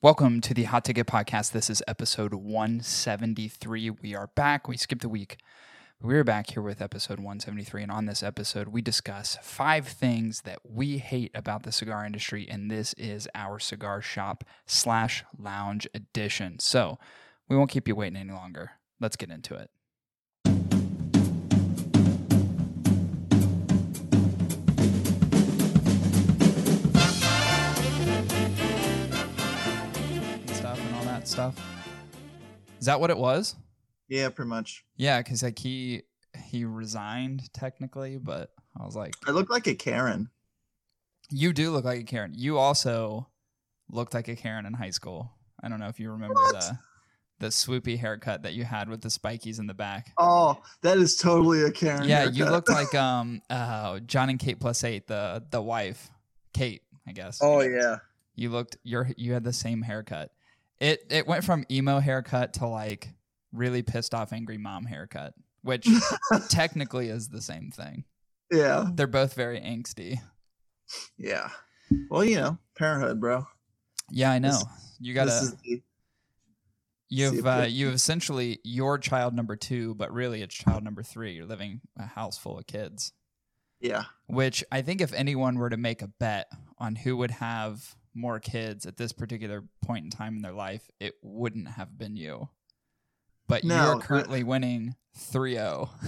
Welcome to the Hot Ticket Podcast. This is episode 173. We are back. We skipped a week. We're back here with episode 173. And on this episode, we discuss five things that we hate about the cigar industry. And this is our cigar shop slash lounge edition. So we won't keep you waiting any longer. Let's get into it. Stuff. Is that what it was? Yeah, pretty much. Yeah, because like he he resigned technically, but I was like, I look like a Karen. you do look like a Karen. You also looked like a Karen in high school. I don't know if you remember What? the the swoopy haircut that you had with the spikies in the back. Oh, that is totally a Karen. yeah, you looked like um uh Jon and Kate plus eight, the the wife, Kate, I guess. Oh yeah. You looked you're you had the same haircut. It it went from emo haircut to like really pissed off angry mom haircut, which technically is the same thing. Yeah. They're both very angsty. Yeah. Well, you know, parenthood, bro. Yeah, I know. This- you gotta the, You've uh, you've essentially your child number two, but really it's child number three. You're living a house full of kids. yeah. Which I think if anyone were to make a bet on who would have more kids at this particular point in time in their life, it wouldn't have been you. But No, you're currently winning oh. 3-0.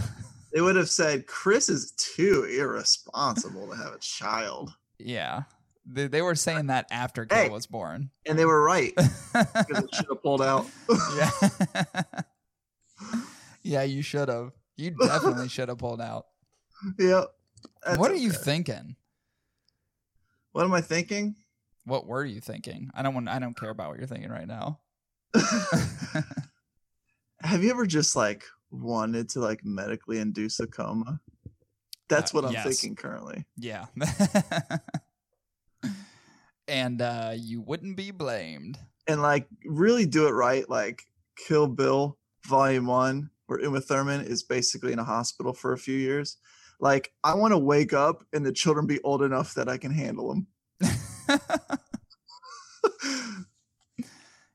They would have said Chris is too irresponsible to have a child, yeah. They, they were saying that after Hey. Kale was born. and they were right because it should have pulled out. yeah. yeah, you should have. You definitely should have pulled out. yep. That's what are you thinking? What am I thinking? What were you thinking? I don't want. I don't care about what you're thinking right now. have you ever just like wanted to like medically induce a coma? That's Uh, what I'm yes. thinking currently. Yeah. and uh, you wouldn't be blamed. and like really do it right, like Kill Bill Volume One, where Uma Thurman is basically in a hospital for a few years. Like I want to wake up and the children be old enough that I can handle them.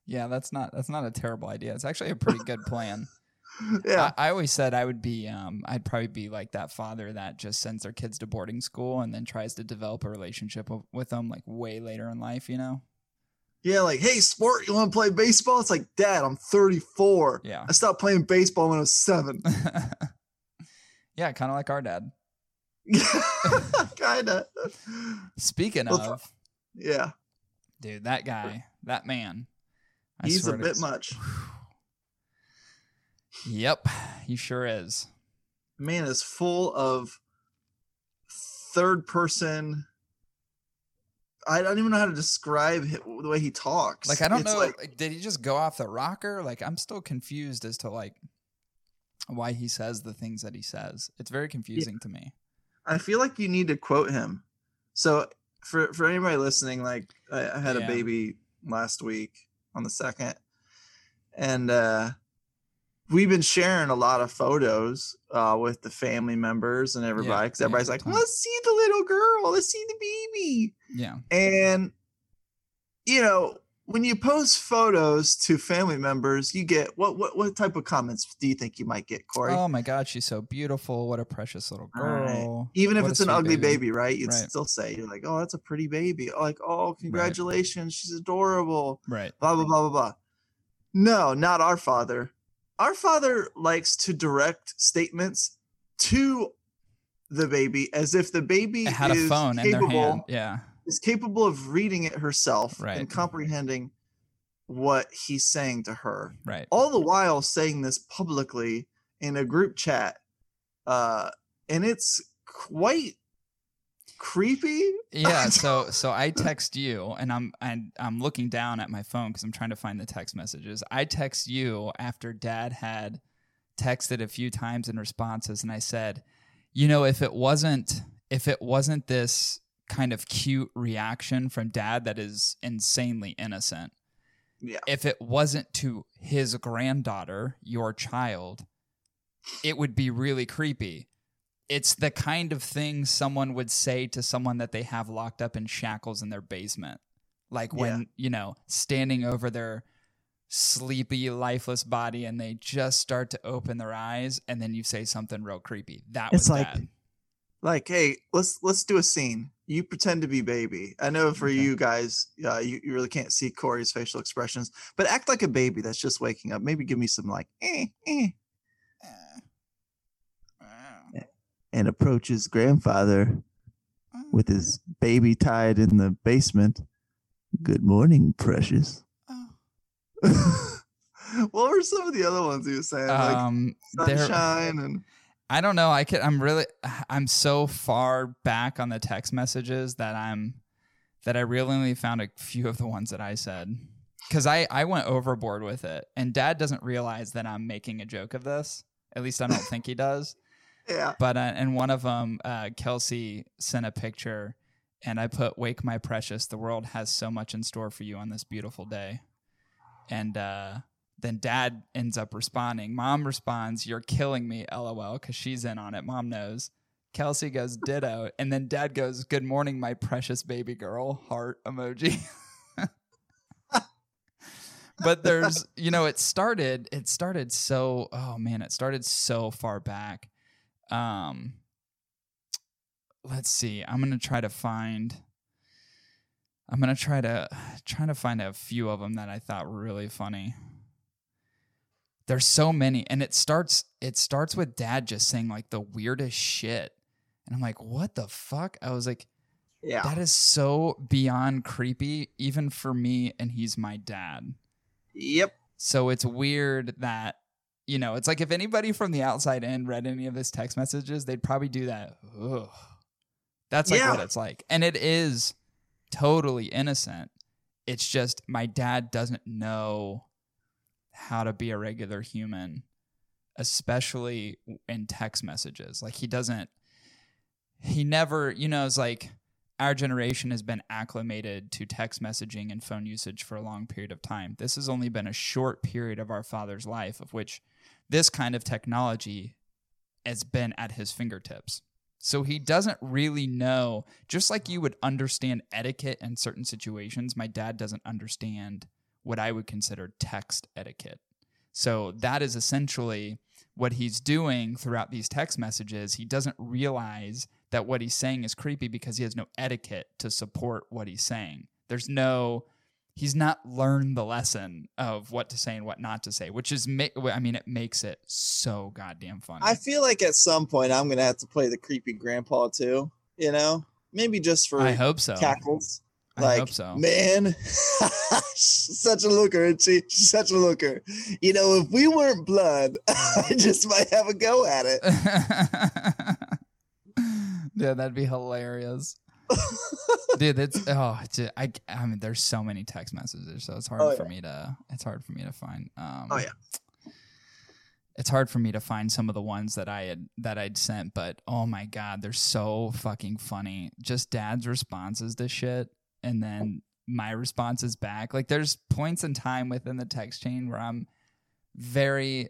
yeah, that's not that's not a terrible idea. It's actually a pretty good plan. yeah, I, I always said I would be um I'd probably be like that father that just sends their kids to boarding school and then tries to develop a relationship w- with them like way later in life, you know? yeah. Like, hey, sport, you want to play baseball? It's like, Dad, I'm 34. Yeah. I stopped playing baseball when I was seven. yeah, kind of like our dad. Kinda. Speaking Well, of, Yeah, dude, that guy, that man. I he's a bit much. Yep, he sure is. Man is full of third person. I don't even know how to describe the way he talks. Like I don't It's know, like- did he just go off the rocker? Like I'm still confused as to like why he says the things that he says. It's very confusing to me. I feel like you need to quote him. So for for anybody listening, like I, I had Yeah. a baby last week on the second, and uh, we've been sharing a lot of photos uh, with the family members and everybody because yeah, everybody's like, "Let's see the little girl. Let's see the baby." Yeah. And you know, when you post photos to family members, you get what what what type of comments do you think you might get, Cory? Oh my god, she's so beautiful. What a precious little Right. girl. Even if What a it's an ugly baby, right? You'd Right. still say you're like, "Oh, that's a pretty baby." Like, "Oh, congratulations, she's adorable." Right. Blah blah blah blah blah. No, not our father. Our father likes to direct statements to the baby as if the baby It had a phone in their hand. Yeah. Is capable of reading it herself Right. and comprehending what he's saying to her. Right. All the while saying this publicly in a group chat. Uh, and it's quite creepy. Yeah, so so I text you and I'm and I'm looking down at my phone cuz I'm trying to find the text messages. I text you after dad had texted a few times in responses and I said, "You know, if it wasn't if it wasn't this kind of cute reaction from dad that is insanely innocent, Yeah. if it wasn't to his granddaughter, your child, it would be really creepy. It's the kind of thing someone would say to someone that they have locked up in shackles in their basement. like when you know standing over their sleepy lifeless body and they just start to open their eyes and then you say something real creepy that It's was like- bad like hey let's let's do a scene. You pretend to be baby. I know for Okay. you guys uh, you, you really can't see cory's facial expressions but act like a baby that's just waking up. Maybe give me some like eh, eh, and approaches grandfather with his baby tied in the basement. Good morning precious. What were some of the other ones you were saying like um there sunshine and I don't know. I could. I'm really. I'm so far back on the text messages that I'm that I really only found a few of the ones that I said because I I went overboard with it, and Dad doesn't realize that I'm making a joke of this. At least I don't think he does. yeah But uh, in one of them, uh, Kelsey sent a picture, and I put "Wake my precious. The world has so much in store for you on this beautiful day." And uh, then Dad ends up responding. Mom responds, "You're killing me, lol," because she's in on it. Mom knows. Kelsey goes ditto, and then Dad goes, "Good morning, my precious baby girl." Heart emoji. but there's, you know, it started. It started so. Oh man, it started so far back um let's see i'm gonna try to find i'm gonna try to try to find a few of them that i thought were really funny there's so many and it starts it starts with dad just saying like the weirdest shit and i'm like what the fuck i was like yeah that is so beyond creepy even for me and he's my dad yep so it's weird that, you know, it's like if anybody from the outside in read any of his text messages, they'd probably do that. Ugh. That's like what it's like. And it is totally innocent. It's just my dad doesn't know how to be a regular human, especially in text messages. Like he doesn't, he never, you know, it's like our generation has been acclimated to text messaging and phone usage for a long period of time. This has only been a short period of our father's life, of which this kind of technology has been at his fingertips. So he doesn't really know, just like you would understand etiquette in certain situations, my dad doesn't understand what I would consider text etiquette. So that is essentially what he's doing throughout these text messages. He doesn't realize that what he's saying is creepy because he has no etiquette to support what he's saying. There's no he's not learned the lesson of what to say and what not to say, which is ma- I mean it makes it so goddamn funny. I feel like at some point I'm gonna have to play the creepy grandpa too. You know, maybe just for I hope so. cackles. I Like, hope so. man, such a looker, she? She's such a looker. You know, if we weren't blood, I just might have a go at it. yeah, that'd be hilarious. Dude, that's oh, dude, I I mean, there's so many text messages, so it's hard Oh, for yeah. me to it's hard for me to find. Um, Oh, yeah. it's hard for me to find some of the ones that I had that I'd sent, but oh my god, they're so fucking funny. Just dad's responses to shit, and then my response is back. Like, there's points in time within the text chain where I'm very,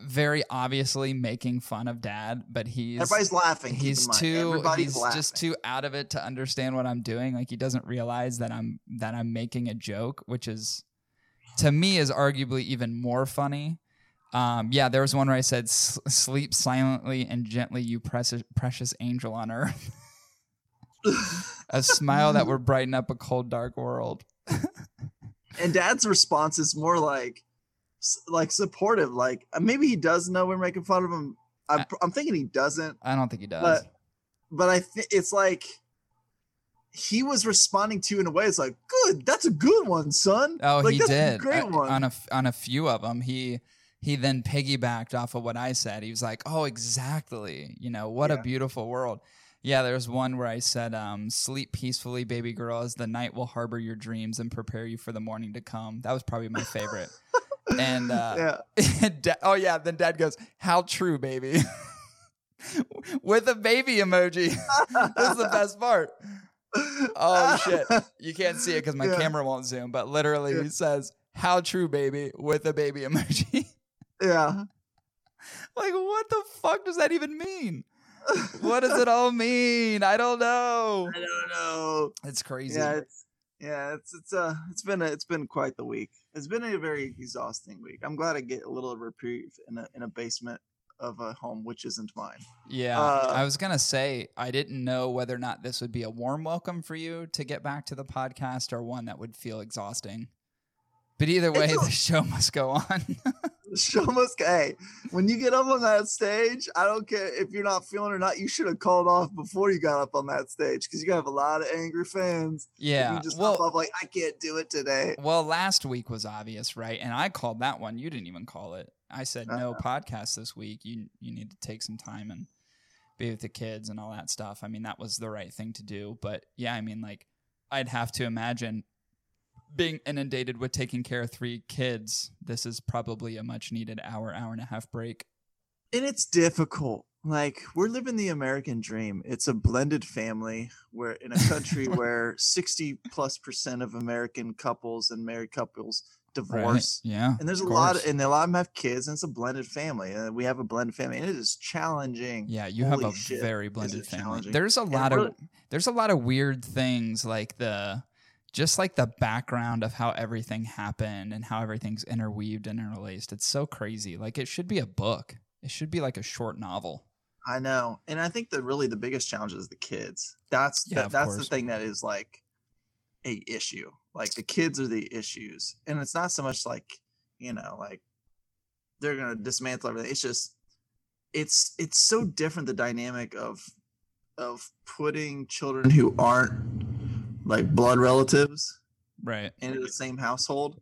very obviously making fun of dad, but he's Everybody's laughing. he's too Everybody's he's laughing. just too out of it to understand what I'm doing. Like he doesn't realize that I'm that I'm making a joke, which is to me is arguably even more funny. Um, yeah, there was one where I said, "S- "Sleep silently and gently, you precious precious angel on earth." a smile that would brighten up a cold, dark world. and dad's response is more like like supportive like uh, maybe he does know we're making fun of him i'm, Uh, I'm thinking he doesn't I don't think he does. but but i think it's like he was responding to you in a way it's like good that's a good one son Oh, like, he that's did. a great Uh, one on a on a few of them. He he then piggybacked off of what I said. He was like, "Oh, exactly. You know what a beautiful world." Yeah, there's one where I said, um, "Sleep peacefully, baby girl, as the night will harbor your dreams and prepare you for the morning to come." That was probably my favorite. and uh, yeah Da- oh yeah, then Dad goes, "How true, baby," with a baby emoji. this is the best part. Oh shit! You can't see it because my Yeah. camera won't zoom, but literally Yeah. he says, "How true, baby," with a baby emoji. yeah like, what the fuck does that even mean? What does it all mean? I don't know. i don't know It's crazy. yeah it's Yeah, it's it's uh it's been a, it's been quite the week. It's been a very exhausting week. I'm glad I get a little reprieve in a in a basement of a home which isn't mine. Yeah, Uh, I was gonna say I didn't know whether or not this would be a warm welcome for you to get back to the podcast or one that would feel exhausting. But either way, the show must go on. Must hey, when you get up on that stage, I don't care if you're not feeling or not, you should have called off before you got up on that stage because you have a lot of angry fans. yeah. You just well, up like I can't do it today. well, last week was obvious, right? And I called that one. You didn't even call it. I said no Uh-huh. podcast this week. You you need to take some time and be with the kids and all that stuff. I mean, that was the right thing to do. But yeah, I mean, like I'd have to imagine being inundated with taking care of three kids. This is probably a much needed hour, hour and a half break. and it's difficult. Like we're living the American dream. It's a blended family where in a country where 60 plus percent of American couples and married couples divorce. Yeah. And there's a lot of, and a lot of them have kids, and it's a blended family. And we have a blended family, and it is challenging. Yeah, you have a shit, very blended family. There's a lot really- of there's a lot of weird things like the just like the background of how everything happened and how everything's interweaved and interlaced. It's so crazy. Like it should be a book. It should be like a short novel. I know, and I think that really the biggest challenge is the kids. That's Yeah, of that's the thing that is like a issue. Like the kids are the issues, and it's not so much like you know, like they're gonna dismantle everything. It's just it's it's so different the dynamic of of putting children who aren't like blood relatives Right. into the same household,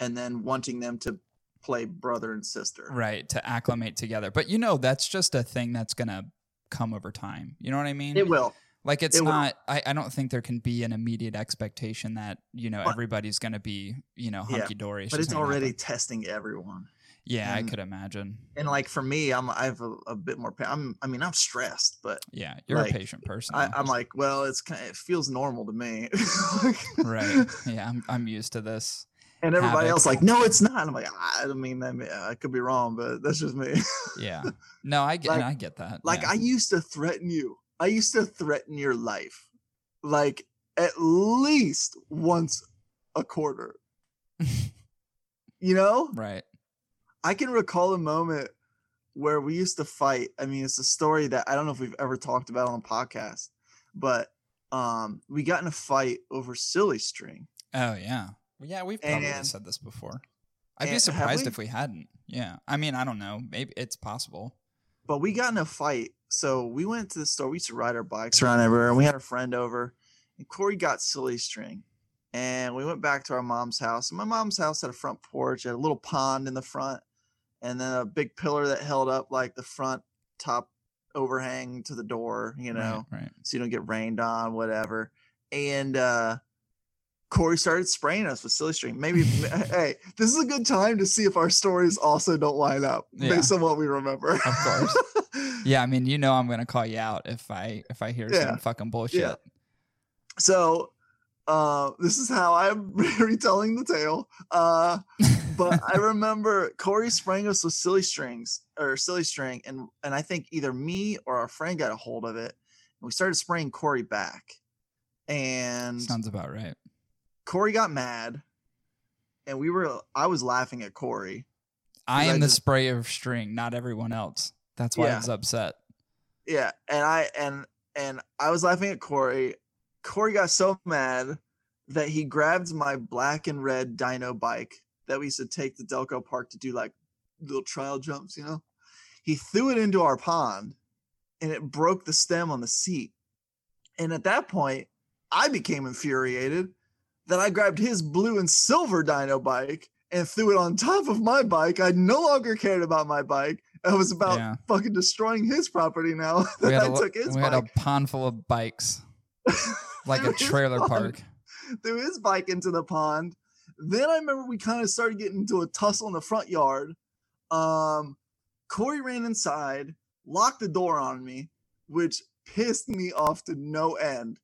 and then wanting them to play brother and sister. Right. To acclimate together. But you know, that's just a thing that's gonna come over time. You know what I mean? It will. Like it's It not. I, I don't think there can be an immediate expectation that you know But- everybody's going to be you know hunky dory. But it's already testing everyone. Yeah, I could imagine. and like for me, I'm I have a, a bit more. I'm I mean I'm stressed, but Yeah, you're like, a patient person. I, I'm like, well, it's kind of, it feels normal to me, right. Yeah, I'm I'm used to this. And everybody Havoc. else like, no, it's not. I'm like, ah, I don't mean that. I could be wrong, but that's just me. Yeah. No, I get Like- I get that. like yeah. I used to threaten you. I used to threaten your life, like at least once a quarter. you know, right. I can recall a moment where we used to fight. I mean, it's a story that I don't know if we've ever talked about on a podcast, but um, we got in a fight over silly string. Oh yeah. Well, yeah, we've probably And- said this before. I'd be surprised we? if we hadn't. Yeah. I mean, I don't know. Maybe it's possible. But we got in a fight. So we went to the store. We used to ride our bikes around everywhere, and we had a friend over. And Cory got silly string. And we went back to our mom's house. And my mom's house had a front porch, had a little pond in the front, and then a big pillar that held up like the front top overhang to the door, you know. Right. right. so you don't get rained on, whatever. And uh Cory started spraying us with silly string. Maybe, hey, this is a good time to see if our stories also don't line up Yeah. based on what we remember. Of course. Yeah, I mean, you know, I'm gonna call you out if I if I hear Yeah. some fucking bullshit. so, uh, this is how I'm retelling the tale. Uh, but I remember Cory spraying us with silly strings or silly string, and and I think either me or our friend got a hold of it, and we started spraying Cory back. And Sounds about right. Cory got mad, and we were. I was laughing at Cory. I I am the just- spray of string, not everyone else. That's why I was upset. Yeah, and I and and I was laughing at Cory. Cory got so mad that he grabbed my black and red dino bike that we used to take to Delco Park to do like little trial jumps. You know, he threw it into our pond, and it broke the stem on the seat. And at that point, I became infuriated that I grabbed his blue and silver dino bike and threw it on top of my bike. I no longer cared about my bike. I was about Yeah. fucking destroying his property now that I a, took his we had a pond full of bikes, like a trailer park. Threw his bike into the pond. Then I remember we kind of started getting into a tussle in the front yard. Um, Cory ran inside, locked the door on me, which pissed me off to no end.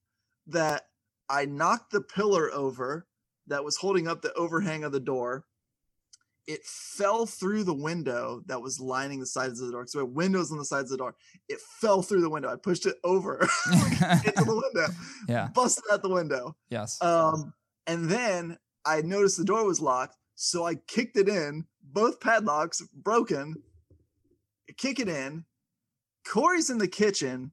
That I knocked the pillar over that was holding up the overhang of the door. It fell through the window that was lining the sides of the door. So we had windows on the sides of the door. It fell through the window. I pushed it over into the window, yeah. busted out the window. Yes. Um, And then I noticed the door was locked, so I kicked it in. Both padlocks broken. Kick it in. Cory's in the kitchen.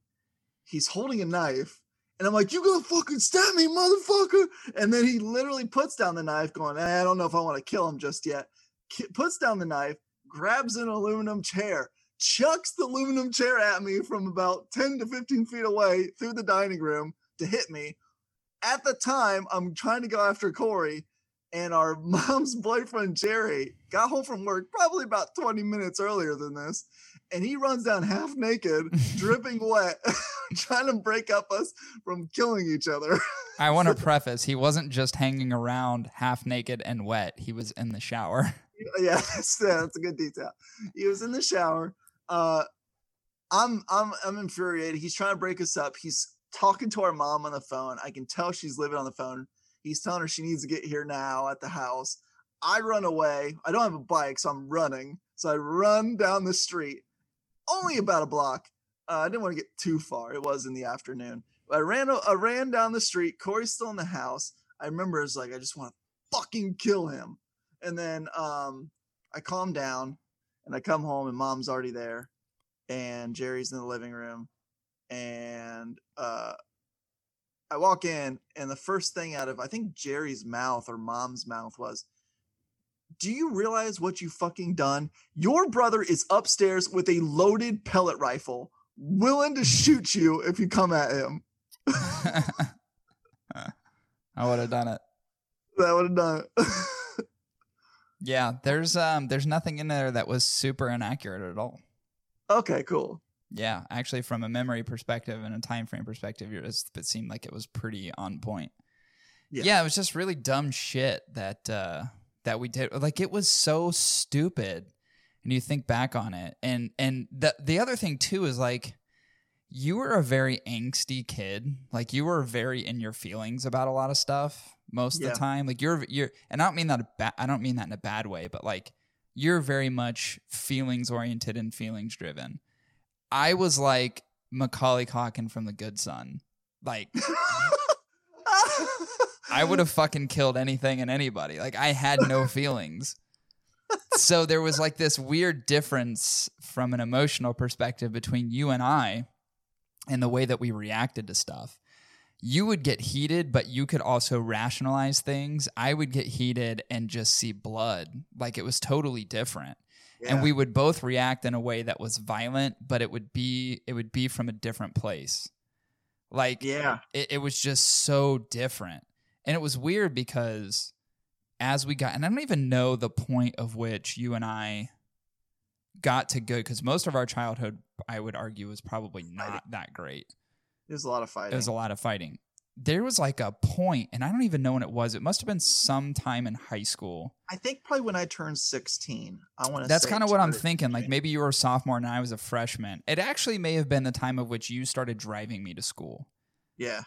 He's holding a knife. And I'm like, you gonna fucking stab me, motherfucker. And then he literally puts down the knife, going, eh, I don't know if I want to kill him just yet. Ki- puts down the knife, grabs an aluminum chair, chucks the aluminum chair at me from about 10 to 15 feet away through the dining room to hit me. At the time, I'm trying to go after Corey, and our mom's boyfriend, Jerry, got home from work probably about 20 minutes earlier than this. And he runs down half naked, dripping wet, trying to break up us from killing each other. I want to preface he wasn't just hanging around half naked and wet, he was in the shower. yeah, that's, that's a good detail. He was in the shower. Uh, I'm I'm I'm infuriated. He's trying to break us up. He's talking to our mom on the phone. I can tell she's living on the phone. He's telling her she needs to get here now at the house. I run away. I don't have a bike, so I'm running. So I run down the street, only about a block. Uh, I didn't want to get too far. It was in the afternoon. But I ran. I ran down the street. Cory's still in the house. I remember it's like I just want to fucking kill him. And then um, I calm down and I come home and mom's already there and Jerry's in the living room and uh, I walk in and the first thing out of I think Jerry's mouth or mom's mouth was do you realize what you fucking done? Your brother is upstairs with a loaded pellet rifle, willing to shoot you if you come at him. I would have done it. That would have done it. Yeah, there's um there's nothing in there that was super inaccurate at all. okay, cool. Yeah, actually from a memory perspective and a time frame perspective, it, seemed like it was pretty on point. Yeah. Yeah. it was just really dumb shit that uh that we did. Like it was so stupid. And you think back on it. And and the the other thing too is like you were a very angsty kid. Like you were very in your feelings about a lot of stuff most of the time. Like you're you're and I don't mean that a ba- I don't mean that in a bad way, but like you're very much feelings oriented and feelings driven. I was like Macaulay Culkin from The Good Son. Like I would have fucking killed anything and anybody. Like I had no feelings. So there was like this weird difference from an emotional perspective between you and I and the way that we reacted to stuff. You would get heated, but you could also rationalize things. I would get heated and just see blood. Like it was totally different. And we would both react in a way that was violent, but it would be it would be from a different place. Like yeah. it, it was just so different. And it was weird because as we got, and I don't even know the point of which you and I got to good, because most of our childhood, I would argue, was probably not that great. There's a lot of fighting. Was a lot of fighting. There was like a point, and I don't even know when it was. It must have been sometime in high school. I think probably when I turned 16. I want to. That's kind of what I'm thinking. Like maybe you were a sophomore and I was a freshman. It actually may have been the time of which you started driving me to school. Yeah.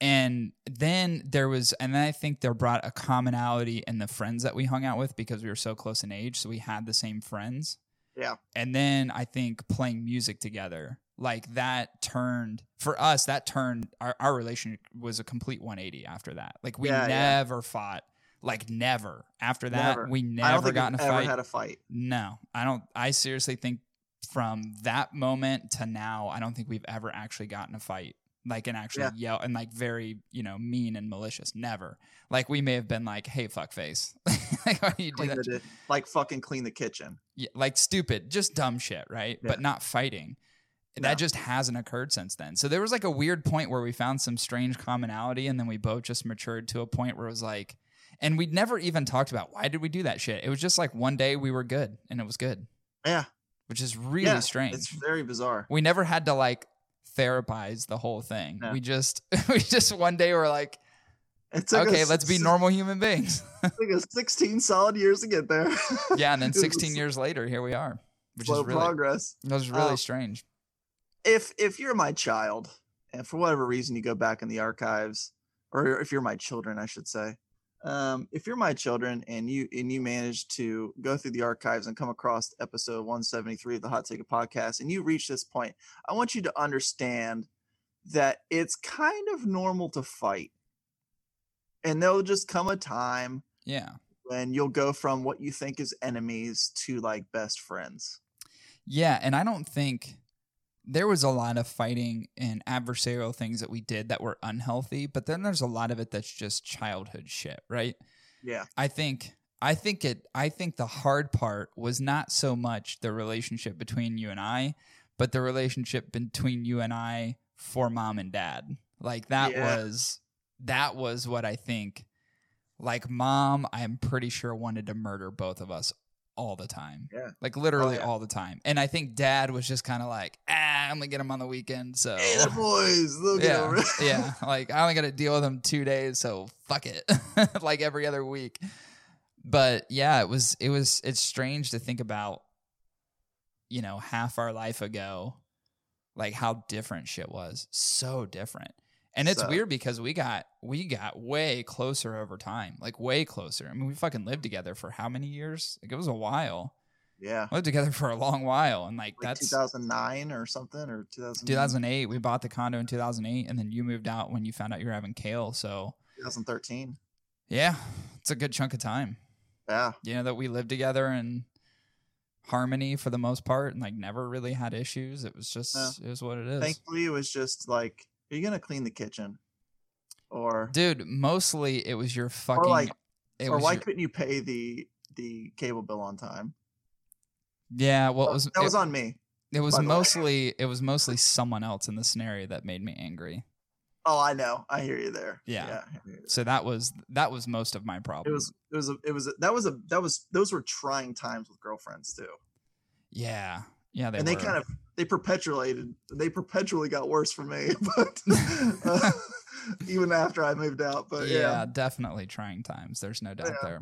and then there was and then i think there brought a commonality in the friends that we hung out with because we were so close in age so we had the same friends Yeah. and then i think playing music together like that turned for us that turned our, our relationship was a complete 180 after that like we Yeah, yeah. never fought like never after that Never. we never got in a fight had a fight. no i don't i seriously think from that moment to now i don't think we've ever actually gotten a fight like and actually Yeah. yell and like very you know mean and malicious never like we may have been like hey fuck face like why you do that like fucking clean the kitchen. yeah, like stupid just dumb shit right Yeah. but not fighting That just hasn't occurred since then so there was like a weird point where we found some strange commonality and then we both just matured to a point where it was like and we'd never even talked about why did we do that shit it was just like one day we were good and it was good Yeah. which is really yeah, strange It's very bizarre. we never had to like therapize the whole thing. No. We just we just one day were like, okay, us let's be normal human beings. It took us 16 solid years to get there. yeah, and then 16 years later, here we are, which slow is really progress. that was really Um, strange. If if you're my child, and for whatever reason you go back in the archives, or if you're my children, I should say, um, if you're my children and you and you manage to go through the archives and come across episode 173 of the Hot Ticket Podcast, and you reach this point, I want you to understand that it's kind of normal to fight. and there'll just come a time Yeah. when you'll go from what you think is enemies to like best friends. Yeah, and I don't think there was a lot of fighting and adversarial things that we did that were unhealthy, but then there's a lot of it that's just childhood shit, right? Yeah. I think I think it I think the hard part was not so much the relationship between you and I, but the relationship between you and I for mom and dad. Like that Yeah. was that was what I think like mom I'm pretty sure wanted to murder both of us all the time. Yeah. Like literally yeah. all the time. And I think dad was just kind of like, "Ah, I'm to get him on the weekend." So Hey, the boys, look at yeah, them. yeah. Like I only got to deal with them two days, so fuck it. like every other week. But yeah, it was it was it's strange to think about. You know, half our life ago, like how different shit was. So different. And it's So- weird because we got we got way closer over time, like way closer. I mean, we fucking lived together for how many years? Like it was a while. Yeah. We lived together for a long while, and like, Like that's 2009 or something or 2000 2008. We bought the condo in 2008, and then you moved out when you found out you were having Kale. So 2013. yeah, it's a good chunk of time. Yeah. You know that we lived together in harmony for the most part, and like never really had issues. It was just Yeah. it was what it is. Thankfully, it was just like, are you gonna clean the kitchen, or Dude, mostly it was your fucking. like- it or was why your- couldn't you pay the the cable bill on time? yeah, well, it was that was on me. it was by the way. mostly it was mostly someone else in the scenario that made me angry. Oh, I know. I hear you there. Yeah. Hear you there. So that was that was most of my problem. It was it was a, it was a, that was a that was those were trying times with girlfriends too, yeah, yeah. They and they kind of they perpetuated they perpetually got worse for me, but uh, even after I moved out. But yeah, yeah, definitely trying times. There's no doubt Yeah.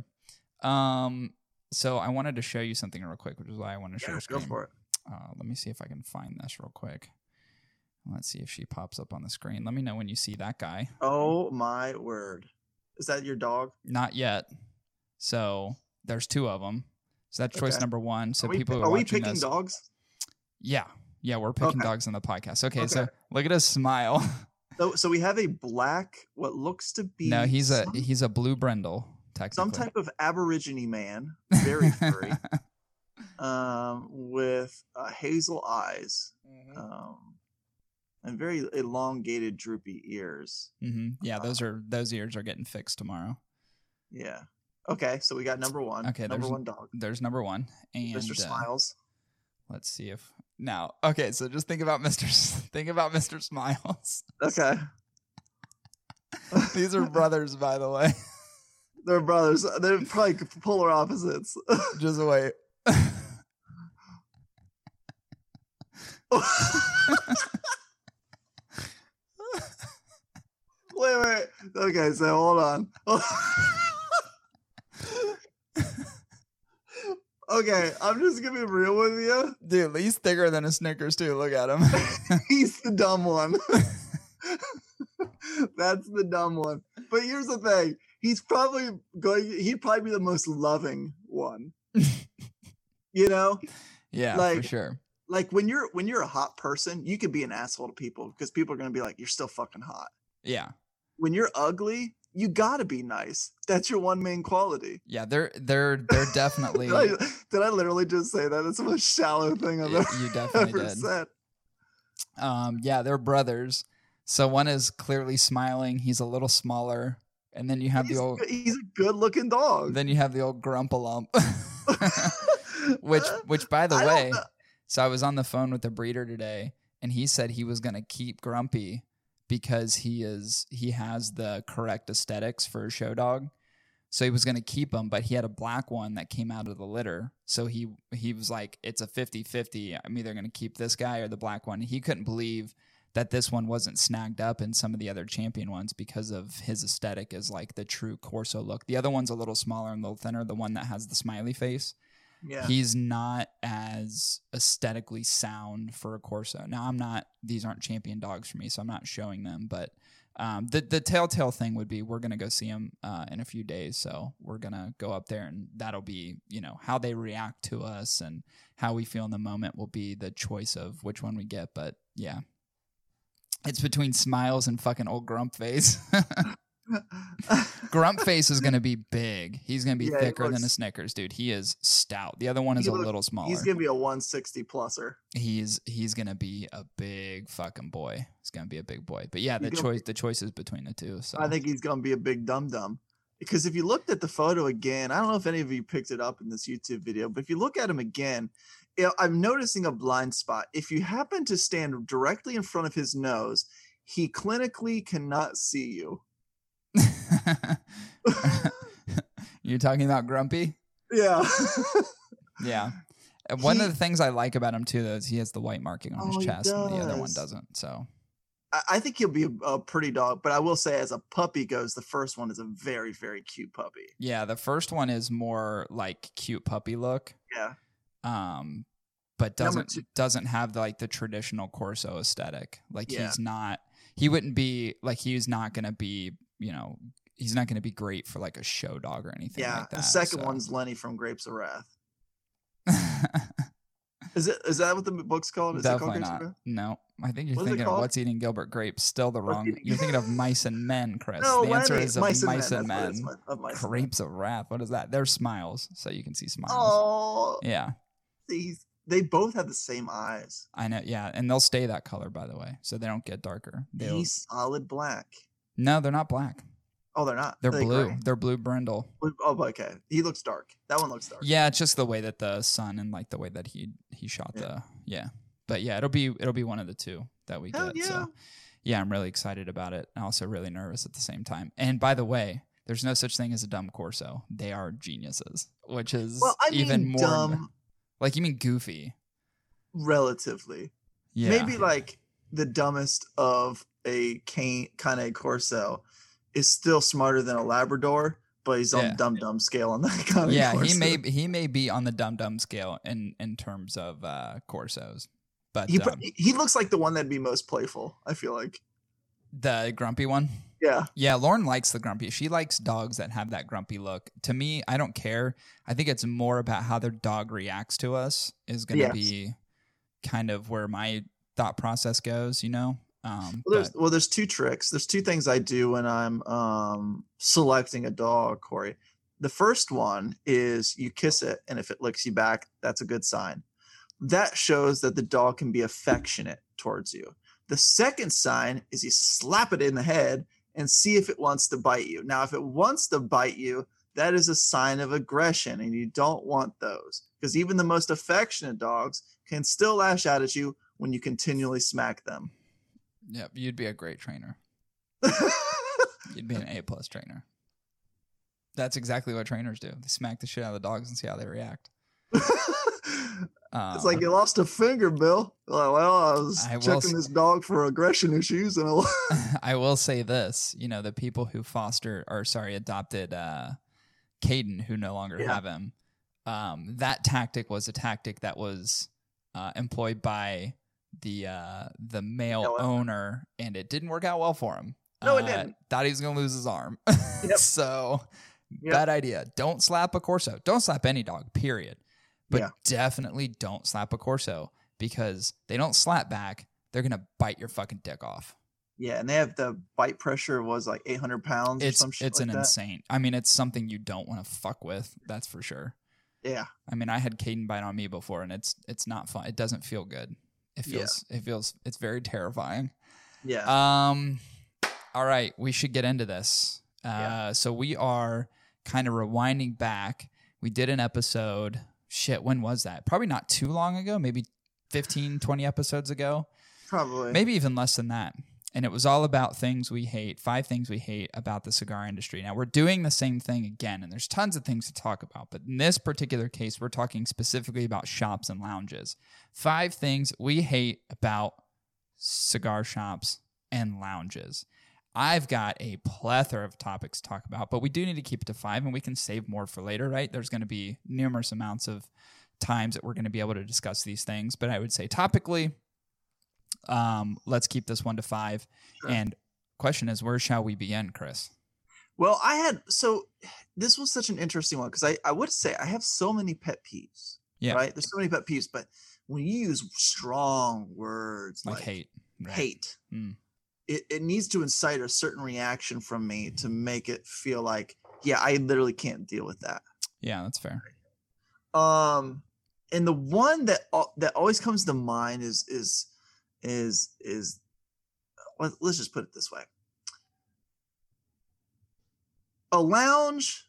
there. Um, so I wanted to show you something real quick, which is why I want to share yeah, screen. go for it. Uh, let me see if I can find this real quick. Let's see if she pops up on the screen. Let me know when you see that guy. Oh my word! Is that your dog? Not yet. So there's two of them. So that's choice Okay. number one. So are people are are we picking this, dogs? yeah, yeah, we're picking Okay. dogs on the podcast. Okay, so look at his smile. So, so we have a black, what looks to be no, he's a some, he's a blue brindle. Technically, some type of Aborigine man, very furry, um, with uh, hazel eyes, Mm-hmm. um, and very elongated, droopy ears. hmm Yeah, those are those ears are getting fixed tomorrow. Yeah. Okay, so we got number one. Okay, number one dog, There's number one, and Mr. uh, Smiles. let's see if now. Okay, so just think about Mr. S- Think about Mr. Smiles. Okay, These are brothers, by the way. they're brothers. They're probably polar opposites. Just wait. wait, wait. Okay, so hold on. Okay, I'm just gonna be real with you. Dude, he's thicker than a Snickers too. Look at him. He's the dumb one. That's the dumb one. But here's the thing. He's probably going he'd probably be the most loving one. you know? yeah, like, for sure. Like when you're when you're a hot person, you could be an asshole to people because people are gonna be like, You're still fucking hot. Yeah, When you're ugly, you gotta be nice. That's your one main quality. yeah. They're they're they're definitely. Did I, did I literally just say that? That's the most shallow thing I've ever, you definitely ever did. said. Um, yeah, they're brothers. So one is clearly smiling. He's a little smaller, and then you have He's, the old. he's a good looking dog. Then you have the old grumpalump. which which by the I way so i was on the phone with the breeder today and he said he was to keep grumpy because he is he has the correct aesthetics for a show dog. So he was going to keep him but he had a black one that came out of the litter. So he he was like it's a 50-50 i'm either going to keep this guy or the black one. He couldn't believe that this one wasn't snagged up in some of the other champion ones because of his aesthetic is like the true corso look. The other one's a little smaller and a little thinner the one that has the smiley face yeah. he's not as aesthetically sound for a Corso. Now, I'm not; these aren't champion dogs for me, so I'm not showing them. But um, the the telltale thing would be we're gonna go see him uh, in a few days, so we're gonna go up there, and that'll be you know how they react to us and how we feel in the moment will be the choice of which one we get. But yeah, it's between smiles and fucking old grump face. Grump face is going to be big. He's going to be Yeah, thicker than a Snickers, dude. He is stout. The other one is a look- little smaller. He's gonna be a 160 pluser. he's he's gonna be a big fucking boy. He's gonna be a big boy. But yeah, the He's choice the choice is between the two. So I think he's gonna be a big dum dum. Because if you looked at the photo again, I don't know if any of you picked it up in this YouTube video, but if you look at him again, I'm noticing a blind spot. If you happen to stand directly in front of his nose, he clinically cannot see you. You're talking about Grumpy? Yeah. Yeah. One He- of the things I like about him too, though, is he has the white marking on Oh, his chest, and the other one does. doesn't. So I, I think he'll be a, a pretty dog, but I will say, as a puppy goes, the first one is a very, very cute puppy. yeah, the first one is more like cute puppy look. Yeah. um but doesn't doesn't have like the traditional corso aesthetic like Yeah. he's not he wouldn't be like he's not gonna be you know he's not gonna be great for like a show dog or anything Yeah. like that the second so. one's Lenny from Grapes of Wrath. Is it? Is that what the book's called? Is it definitely called Grapes not of Wrath? no i think you're What it thinking of what's eating gilbert grapes still the wrong you're thinking of mice and men chris No, the answer Lenny. is of Mice and mice Men. and that's what it is, men of Mice grapes of wrath what is that they're smiles so you can see smiles Oh, yeah these they both have the same eyes. i know yeah and they'll stay that color by the way so they don't get darker They'll, He's solid black. no they're not black Oh, they're not. They're Are blue. gray? They're blue brindle. Oh, okay. He looks dark. That one looks dark. Yeah, it's just the way that the sun and like the way that he he shot Yeah. the yeah. But yeah, it'll be it'll be one of the two that we Hell get. yeah. So yeah, I'm really excited about it. I'm also really nervous at the same time. And by the way, there's no such thing as a dumb Corso. They are geniuses, which is Well, I even more dumb like you mean goofy. relatively. Yeah. Maybe like the dumbest of a cane kind of Corso is still smarter than a Labrador, but he's on Yeah. the dumb dumb scale on that kind of yeah, he may he may be on the dumb dumb scale in in terms of uh Corsos. But He, um, he looks like the one that'd be most playful. I feel like. the grumpy one. Yeah. Yeah, Lauren likes the grumpy. She likes dogs that have that grumpy look. To me, I don't care. I think it's more about how their dog reacts to us is going to Yes. be kind of where my thought process goes, you know? Um, Well, there's but- well, there's two tricks. There's two things I do when I'm um, selecting a dog, Cory. The first one is you kiss it, and if it licks you back, that's a good sign. That shows that the dog can be affectionate towards you. The second sign is you slap it in the head and see if it wants to bite you. Now, if it wants to bite you, that is a sign of aggression, and you don't want those because even the most affectionate dogs can still lash out at you when you continually smack them. Yep, you'd be a great trainer. You'd be an A plus trainer. That's exactly what trainers do. They smack the shit out of the dogs and see how they react. Um, it's like you lost a finger, Bill. Like, well, I was I checking this dog for aggression issues, and I I will say this, you know, the people who foster or sorry, adopted uh Caden who no longer Yeah. have him, um, that tactic was a tactic that was uh, employed by the uh the male Male owner. and it didn't work out well for him. No, it Uh, didn't. Thought he was gonna lose his arm. Yep. so Yep. bad idea. Don't slap a corso. Don't slap any dog, period. But Yeah. definitely don't slap a corso because they don't slap back. They're gonna bite your fucking dick off. yeah, and they have the bite pressure was like 800 pounds or it's some shit it's like an that. insane. I mean, it's something you don't want to fuck with. That's for sure. Yeah, I mean, I had Caden bite on me before, and it's it's not fun. It doesn't feel good. It Yeah. feels it feels it's very terrifying. yeah. Um, all right, we should get into this. Uh, Yeah. so we are kind of rewinding back. We did an episode. Shit, when was that? Probably not too long ago. Maybe 15, 20 episodes ago. Probably. Maybe even less than that. And it was all about things we hate, five things we hate about the cigar industry. Now, we're doing the same thing again, and there's tons of things to talk about. But in this particular case, we're talking specifically about shops and lounges. Five things we hate about cigar shops and lounges. I've got a plethora of topics to talk about, but we do need to keep it to five, and we can save more for later, right? There's going to be numerous amounts of times that we're going to be able to discuss these things. But I would say topically, um, let's keep this one to five. Sure. And question is, where shall we begin, Chris? Well, I had so this was such an interesting one because I I would say I have so many pet peeves. Yeah. Right. There's so many pet peeves, but when you use strong words Like, like, hate. right? hate, Mm. it, it needs to incite a certain reaction from me to make it feel like yeah i literally can't deal with that Yeah, that's fair. um and the one that that always comes to mind is is is is let's just put it this way a lounge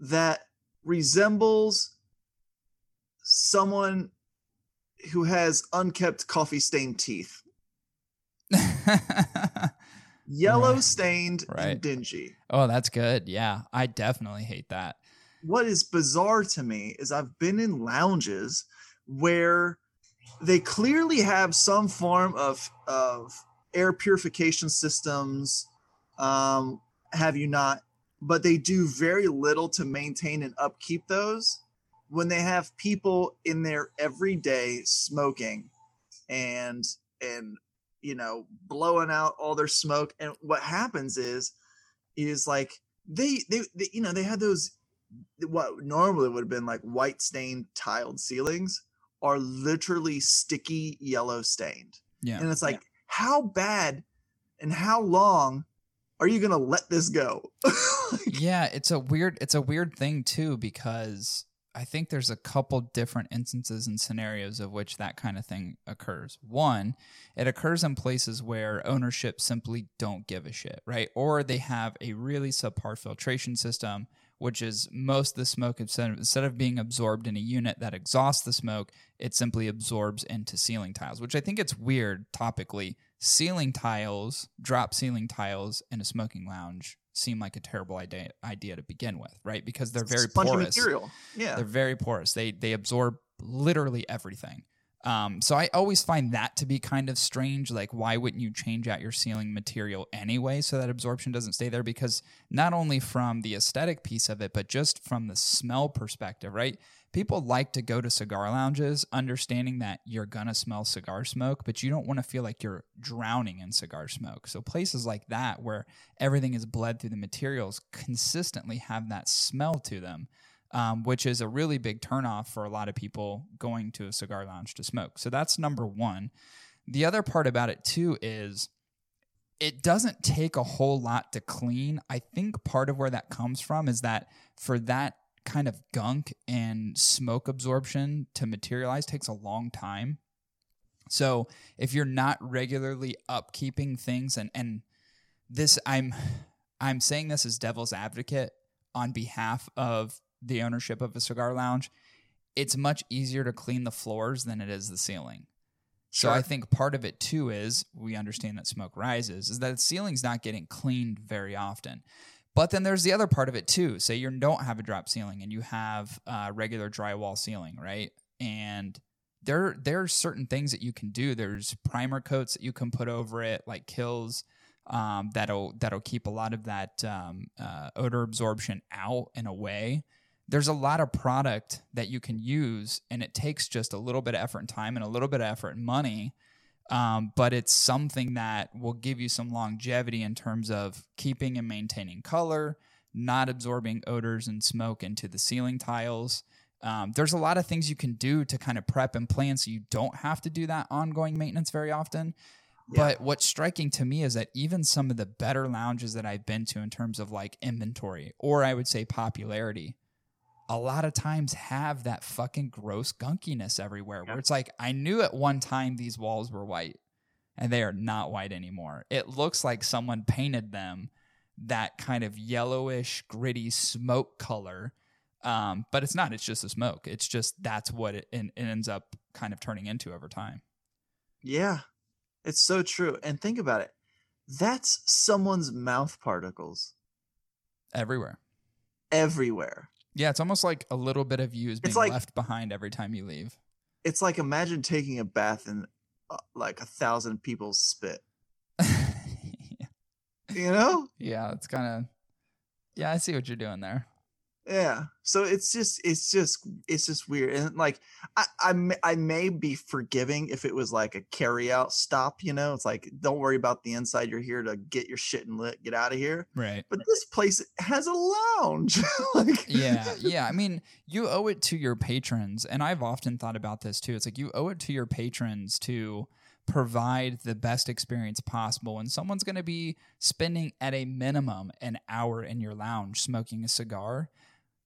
that resembles someone who has unkept coffee stained teeth yellow Right. stained Right. and dingy oh, that's good. Yeah, I definitely hate that. what is bizarre to me is I've been in lounges where they clearly have some form of of air purification systems, um, have you not? But they do very little to maintain and upkeep those. When they have people in there every day smoking, and and you know blowing out all their smoke, and what happens is is like they they, they you know they had those what normally would have been like white stained tiled ceilings are literally sticky yellow stained. Yeah. And it's like, how bad and how long are you gonna let this go? yeah, it's a weird it's a weird thing too because I think there's a couple different instances and scenarios of which that kind of thing occurs. One, it occurs in places where ownership simply don't give a shit, right? Or they have a really subpar filtration system, which is most of the smoke instead of, instead of being absorbed in a unit that exhausts the smoke, it simply absorbs into ceiling tiles, which I think it's weird topically. Ceiling tiles, drop ceiling tiles in a smoking lounge seem like a terrible idea idea to begin with, right? Because they're very porous. material. Yeah. They're very porous. They they absorb literally everything. Um, so I always find that to be kind of strange. Like, why wouldn't you change out your ceiling material anyway so that absorption doesn't stay there? Because not only from the aesthetic piece of it, but just from the smell perspective, right? People like to go to cigar lounges understanding that you're gonna smell cigar smoke, but you don't want to feel like you're drowning in cigar smoke. So places like that where everything is bled through the materials consistently have that smell to them um, which is a really big turnoff for a lot of people going to a cigar lounge to smoke. So that's number one. The other part about it too is it doesn't take a whole lot to clean. I think part of where that comes from is that for that kind of gunk and smoke absorption to materialize takes a long time. So if you're not regularly upkeeping things and and this I'm I'm saying this as devil's advocate on behalf of the ownership of a cigar lounge, it's much easier to clean the floors than it is the ceiling. So I think part of it too is we understand that smoke rises, is that the ceiling's not getting cleaned very often. But then there's the other part of it too. Say you don't have a drop ceiling and you have uh, regular drywall ceiling, right? And there there are certain things that you can do. There's primer coats that you can put over it, like Kilz um, that'll that'll keep a lot of that um, uh, odor absorption out and away. There's a lot of product that you can use, and it takes just a little bit of effort and time and a little bit of effort and money. Um, but it's something that will give you some longevity in terms of keeping and maintaining color, not absorbing odors and smoke into the ceiling tiles. Um, there's a lot of things you can do to kind of prep and plan so you don't have to do that ongoing maintenance very often. Yeah. But what's striking to me is that even some of the better lounges that I've been to in terms of like inventory or I would say popularity, a lot of times have that fucking gross gunkiness everywhere where it's like, I knew at one time these walls were white and they are not white anymore. It looks like someone painted them that kind of yellowish, gritty smoke color. Um, but it's not, it's just the smoke. It's just that's what it, it ends up kind of turning into over time. Yeah, it's so true. And think about it. That's someone's mouth particles Everywhere. everywhere. Yeah, it's almost like a little bit of you is being like- left behind every time you leave. It's like imagine taking a bath in uh, like a thousand people's spit. You know? yeah, it's kind of. Yeah, I see what you're doing there. Yeah. So it's just it's just it's just weird. And like I I may, I may be forgiving if it was like a carry out stop, you know? It's like don't worry about the inside. You're here to get your shit and lit, get out of here. Right. But this place has a lounge. like yeah, yeah. I mean, you owe it to your patrons, and I've often thought about this too. It's like you owe it to your patrons to provide the best experience possible and someone's going to be spending at a minimum an hour in your lounge smoking a cigar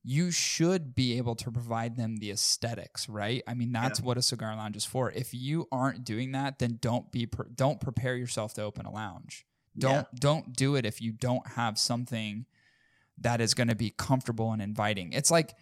you should be able to provide them the aesthetics right i mean that's Yeah. what a cigar lounge is for if you aren't doing that then don't be pre- don't prepare yourself to open a lounge don't Yeah. don't do it if you don't have something that is going to be comfortable and inviting it's like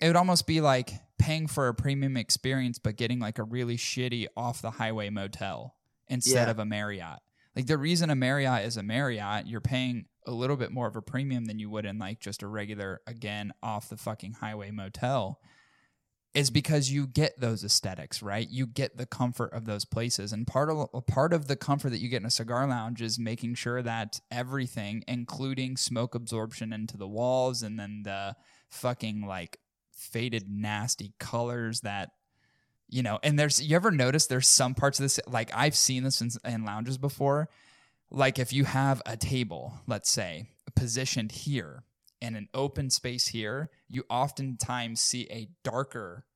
it would almost be like paying for a premium experience but getting like a really shitty off the highway motel instead Yeah. of a marriott like the reason a marriott is a marriott you're paying a little bit more of a premium than you would in like just a regular again off the fucking highway motel is because you get those aesthetics, right? You get the comfort of those places. And part of part of the comfort that you get in a cigar lounge is making sure that everything, including smoke absorption into the walls and then the fucking like faded nasty colors that you know, and there's you ever notice there's some parts of this like I've seen this in, in lounges before. Like if you have a table, let's say, positioned here and an open space here, you oftentimes see a darker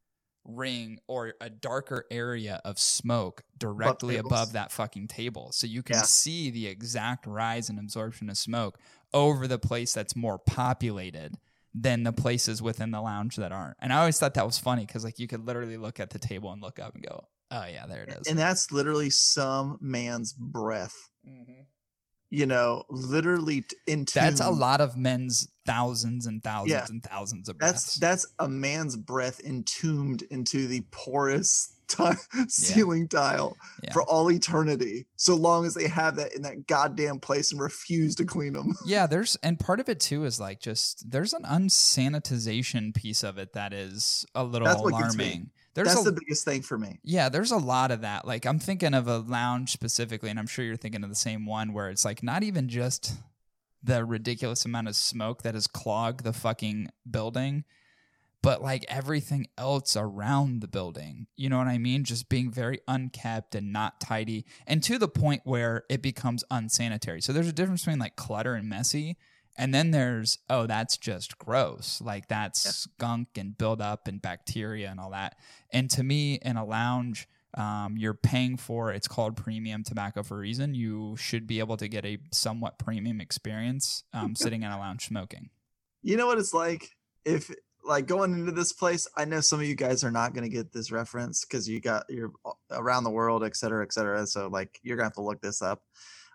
ring or a darker area of smoke directly above that fucking table. So you can Yeah. see the exact rise and absorption of smoke over the place that's more populated than the places within the lounge that aren't. And I always thought that was funny because like you could literally look at the table and look up and go, Oh yeah, there it is. And that's literally some man's breath. Mhm. You know, literally t- into That's a lot of men's thousands and thousands Yeah. and thousands of That's breaths. that's a man's breath entombed into the porous ti- ceiling tile Yeah. for all eternity. So long as they have that in that goddamn place and refuse to clean them. Yeah, there's and part of it too is like just there's an unsanitization piece of it that is a little That's what gets me. alarming. There's That's a, the biggest thing for me. yeah, there's a lot of that. Like I'm thinking of a lounge specifically, and I'm sure you're thinking of the same one where it's like not even just the ridiculous amount of smoke that has clogged the fucking building, but like everything else around the building. You know what I mean? Just being very unkept and not tidy, and to the point where it becomes unsanitary. So there's a difference between like clutter and messy. And then there's, oh, that's just gross. Like that's Yeah. skunk and buildup and bacteria and all that. And to me, in a lounge, um, you're paying for it's called premium tobacco for a reason. You should be able to get a somewhat premium experience um, sitting in a lounge smoking. You know what it's like if like going into this place. I know some of you guys are not going to get this reference because you got you're around the world, et cetera, et cetera. So like you're gonna have to look this up.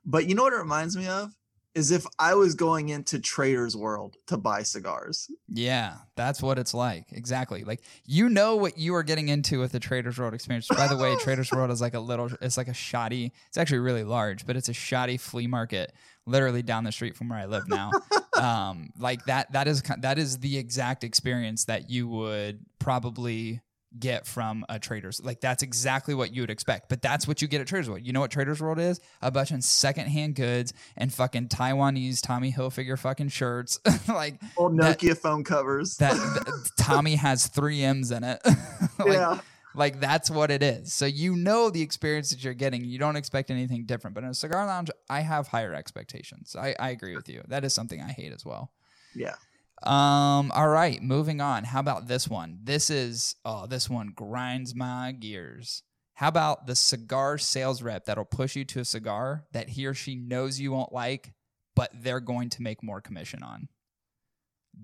But you know what it reminds me of is if I was going into Trader's World to buy cigars. Yeah, that's what it's like. Exactly. Like you know what you are getting into with the Trader's World experience. By the way, Trader's World is like a little it's like a shoddy, it's actually really large, but it's a shoddy flea market literally down the street from where I live now. um like that that is that is the exact experience that you would probably get from a Trader's. Like that's exactly what you would expect. But that's what you get at Trader's World. You know what Trader's World is? A bunch of secondhand goods and fucking Taiwanese Tommy Hilfiger fucking shirts. like Old That- Nokia phone covers. that th- Tommy has three M's in it. like, yeah. like that's what it is. So you know the experience that you're getting. You don't expect anything different. But in a cigar lounge, I have higher expectations. I, I agree with you. That is something I hate as well. Yeah. Um, all right, moving on. How about this one? This is oh, this one grinds my gears. How about the cigar sales rep that'll push you to a cigar that he or she knows you won't like, but they're going to make more commission on?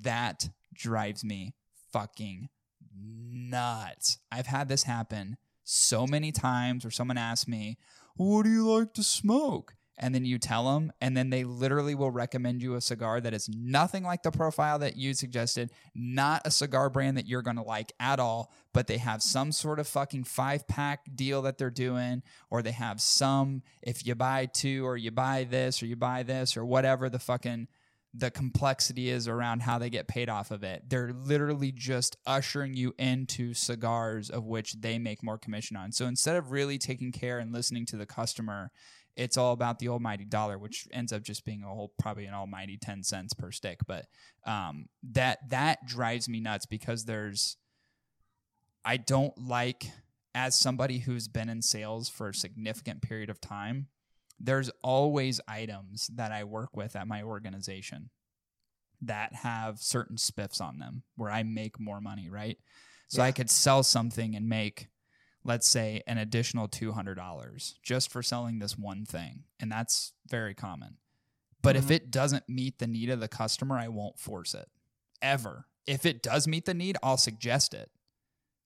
That drives me fucking nuts. I've had this happen so many times where someone asks me, What do you like to smoke? And then you tell them, and then they literally will recommend you a cigar that is nothing like the profile that you suggested, not a cigar brand that you're gonna like at all, but they have some sort of fucking five pack deal that they're doing, or they have some, if you buy two, or you buy this, or you buy this, or whatever the fucking the complexity is around how they get paid off of it. They're literally just ushering you into cigars of which they make more commission on. So instead of really taking care and listening to the customer, it's all about the almighty dollar, which ends up just being a whole probably an almighty 10 cents per stick. But um, that that drives me nuts because there's I don't like as somebody who's been in sales for a significant period of time, there's always items that I work with at my organization that have certain spiffs on them where I make more money, right? So I could sell something and make let's say an additional $200 just for selling this one thing. And that's very common. But if Mhm. it doesn't meet the need of the customer, I won't force it ever. If it does meet the need, I'll suggest it,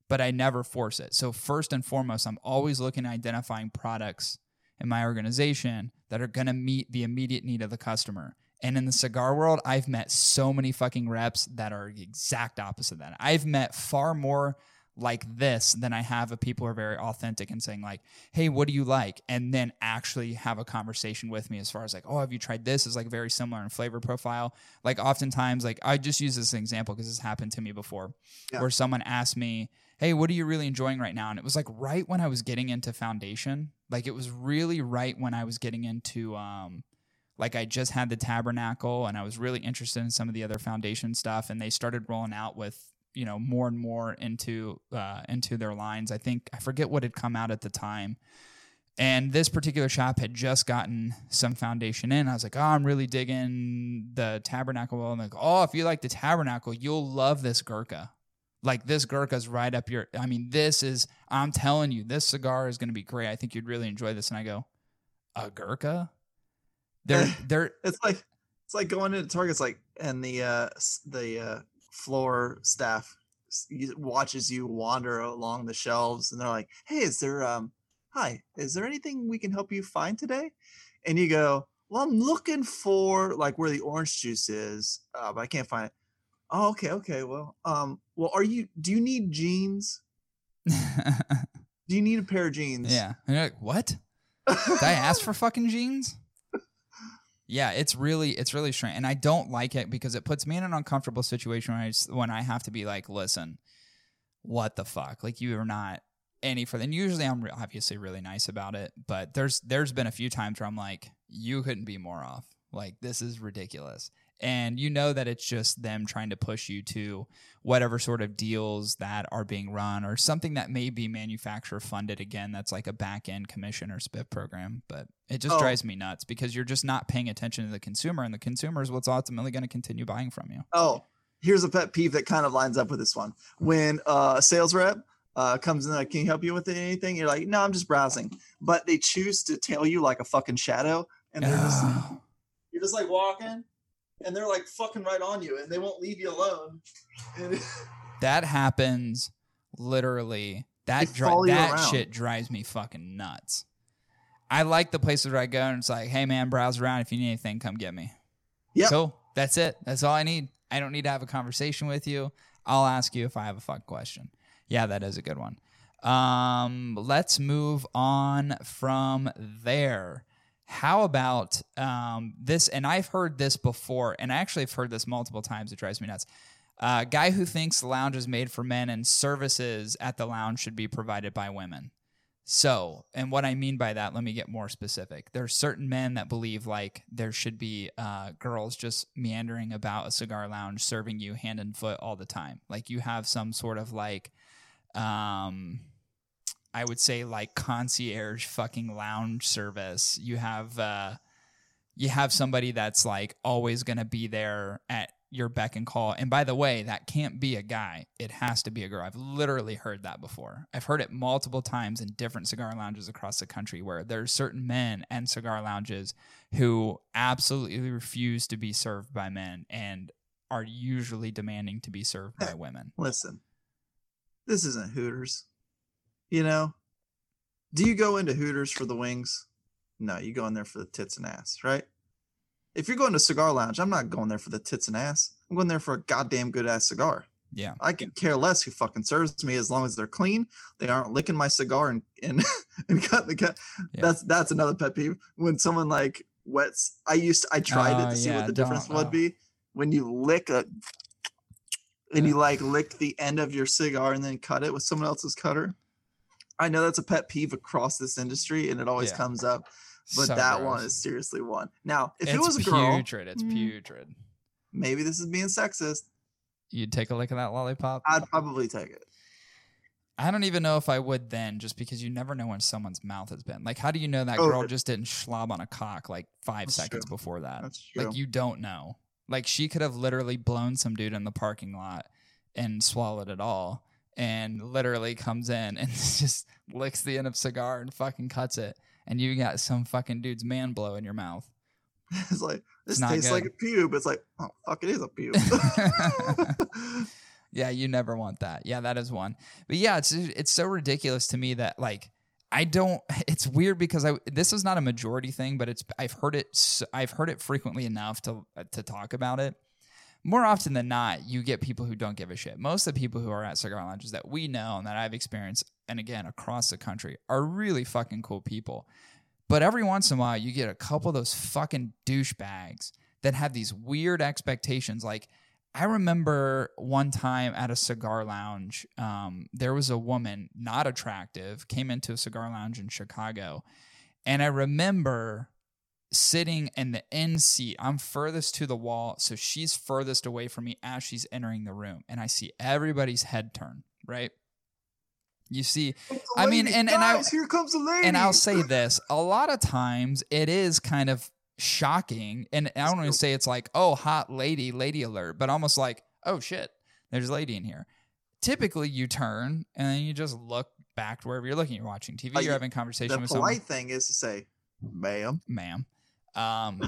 but I never force it. So, first and foremost, I'm always looking at identifying products in my organization that are going to meet the immediate need of the customer. And in the cigar world, I've met so many fucking reps that are the exact opposite of that. I've met far more like this than I have of people who are very authentic and saying like, "Hey, what do you like?" and then actually have a conversation with me as far as like, "Oh, have you tried this?" is like very similar in flavor profile. Like oftentimes, like I just use this example because this happened to me before, Yeah. where someone asked me, "Hey, what are you really enjoying right now?" and it was like right when I was getting into foundation, like it was really right when I was getting into um like I just had the tabernacle and I was really interested in some of the other foundation stuff and they started rolling out with you know more and more into uh, into their lines. I think I forget what had come out at the time. And this particular shop had just gotten some foundation in. I was like, oh, I'm really digging the tabernacle. I'm like, oh, if you like the tabernacle, you'll love this Gurkha. Like this Gurkha's right up your. I mean, this is. I'm telling you, this cigar is going to be great. I think you'd really enjoy this. And I go, a Gurkha. They're they're It's like it's like going into Target's like and the uh the uh floor staff watches you wander along the shelves and they're like, "Hey, is there um hi, is there anything we can help you find today?" And you go, "Well, I'm looking for like where the orange juice is, uh, but I can't find it." Oh, okay, okay. Well, um well, are you do you need jeans? Do you need a pair of jeans? yeah. And you're like, what? Did I ask for fucking jeans? Yeah, it's really it's really strange, and I don't like it because it puts me in an uncomfortable situation when I s- when I have to be like, listen, what the fuck? Like you are not any further. And usually I'm re- obviously really nice about it, but there's there's been a few times where I'm like, you couldn't be more off. Like this is ridiculous, and you know that it's just them trying to push you to whatever sort of deals that are being run or something that may be manufacturer funded again that's like a back end commission or spiff program but it just Oh. drives me nuts because you're just not paying attention to the consumer and the consumer is what's ultimately going to continue buying from you Oh, here's a pet peeve that kind of lines up with this one. When uh, a sales rep uh, comes in, like, can you help you with anything? You're like, no, I'm just browsing. But they choose to tell you like a fucking shadow, and they're just you're just like walking, and they're like fucking right on you, and they won't leave you alone. That happens literally. That dri- that around. shit drives me fucking nuts. I like the places where i go and it's like hey man browse around. If you need anything come get me. Yeah. cool. That's it. That's all i need. I don't need to have a conversation with you. I'll ask you if i have a fuck question. Yeah that is a good one. Um let's move on from there how about um, this? And I've heard this before, and I actually have heard this multiple times. It drives me nuts. Uh, guy who thinks the lounge is made for men and services at the lounge should be provided by women. So, and what I mean by that, let me get more specific. There are certain men that believe like there should be uh, girls just meandering about a cigar lounge serving you hand and foot all the time. Like you have some sort of like, um, I would say like concierge fucking lounge service. You have uh you have somebody that's like always going to be there at your beck and call. And by the way, that can't be a guy. It has to be a girl. I've literally heard that before. I've heard it multiple times in different cigar lounges across the country where there's certain men and cigar lounges who absolutely refuse to be served by men and are usually demanding to be served by women. listen, this isn't Hooters. You know, do you go into Hooters for the wings? No, you go in there for the tits and ass, right? If you're going to cigar lounge, I'm not going there for the tits and ass. I'm going there for a goddamn good ass cigar. Yeah. I can care less who fucking serves me as long as they're clean. They aren't licking my cigar and and, and cut the cut. Yeah. That's that's another pet peeve. When someone like wets, I used to, I tried it Oh, to uh, see yeah, what the difference would oh. be when you lick a and you like lick the end of your cigar and then cut it with someone else's cutter. I know that's a pet peeve across this industry and it always Yeah. comes up, but So that one is seriously one. Now, if it's it was a girl, putrid. It's Mm. putrid. maybe this is being sexist. You'd take a lick of that lollipop. I'd probably take it. I don't even know if I would then, just because you never know when someone's mouth has been. Like, how do you know that Oh, girl it- just didn't schlob on a cock like five That's seconds true. before that? That's true. Like, you don't know. Like, she could have literally blown some dude in the parking lot and swallowed it all. And literally comes in and just licks the end of cigar and fucking cuts it, and you got some fucking dude's man blow in your mouth. It's like this not tastes like a pube. It's like, oh fuck, it is a pube. yeah, you never want that. Yeah, that is one. But yeah, it's it's so ridiculous to me that like I don't. It's weird because I this is not a majority thing, but it's I've heard it I've heard it frequently enough to to talk about it. More often than not, you get people who don't give a shit. Most of the people who are at cigar lounges that we know and that I've experienced, and again across the country, are really fucking cool people. But every once in a while, you get a couple of those fucking douchebags that have these weird expectations. Like, I remember one time at a cigar lounge, um, there was a woman, not attractive, came into a cigar lounge in Chicago. And I remember sitting in the end seat. I'm furthest to the wall. So she's furthest away from me as she's entering the room. And I see everybody's head turn, right? You see, I mean, and- and I- Guys, here comes a lady. and I'll say this a lot of times it is kind of shocking. And I don't want to say it's like, oh, hot lady, lady alert, but almost like, oh shit, there's a lady in here. Typically, you turn and then you just look back to wherever you're looking. You're watching TV, Uh, you're you- having conversation the with polite someone, thing is to say, "Ma'am." ma'am. Um,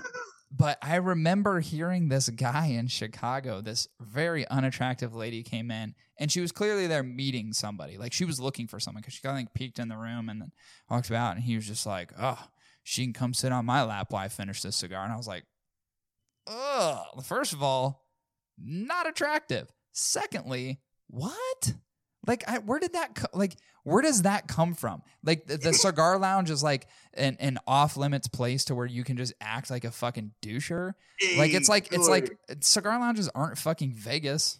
but I remember hearing this guy in Chicago, this very unattractive lady came in and she was clearly there meeting somebody. Like she was looking for someone because she got like peeked in the room and then walked out and he was just like, oh, she can come sit on my lap while I finish this cigar. And I was like, ugh. First of all, not attractive. Secondly, what? Like, I, where did that co- like? Where does that come from? Like, the, the cigar lounge is like an, an off limits place to where you can just act like a fucking doucher. Like, it's like it's like cigar lounges aren't fucking Vegas.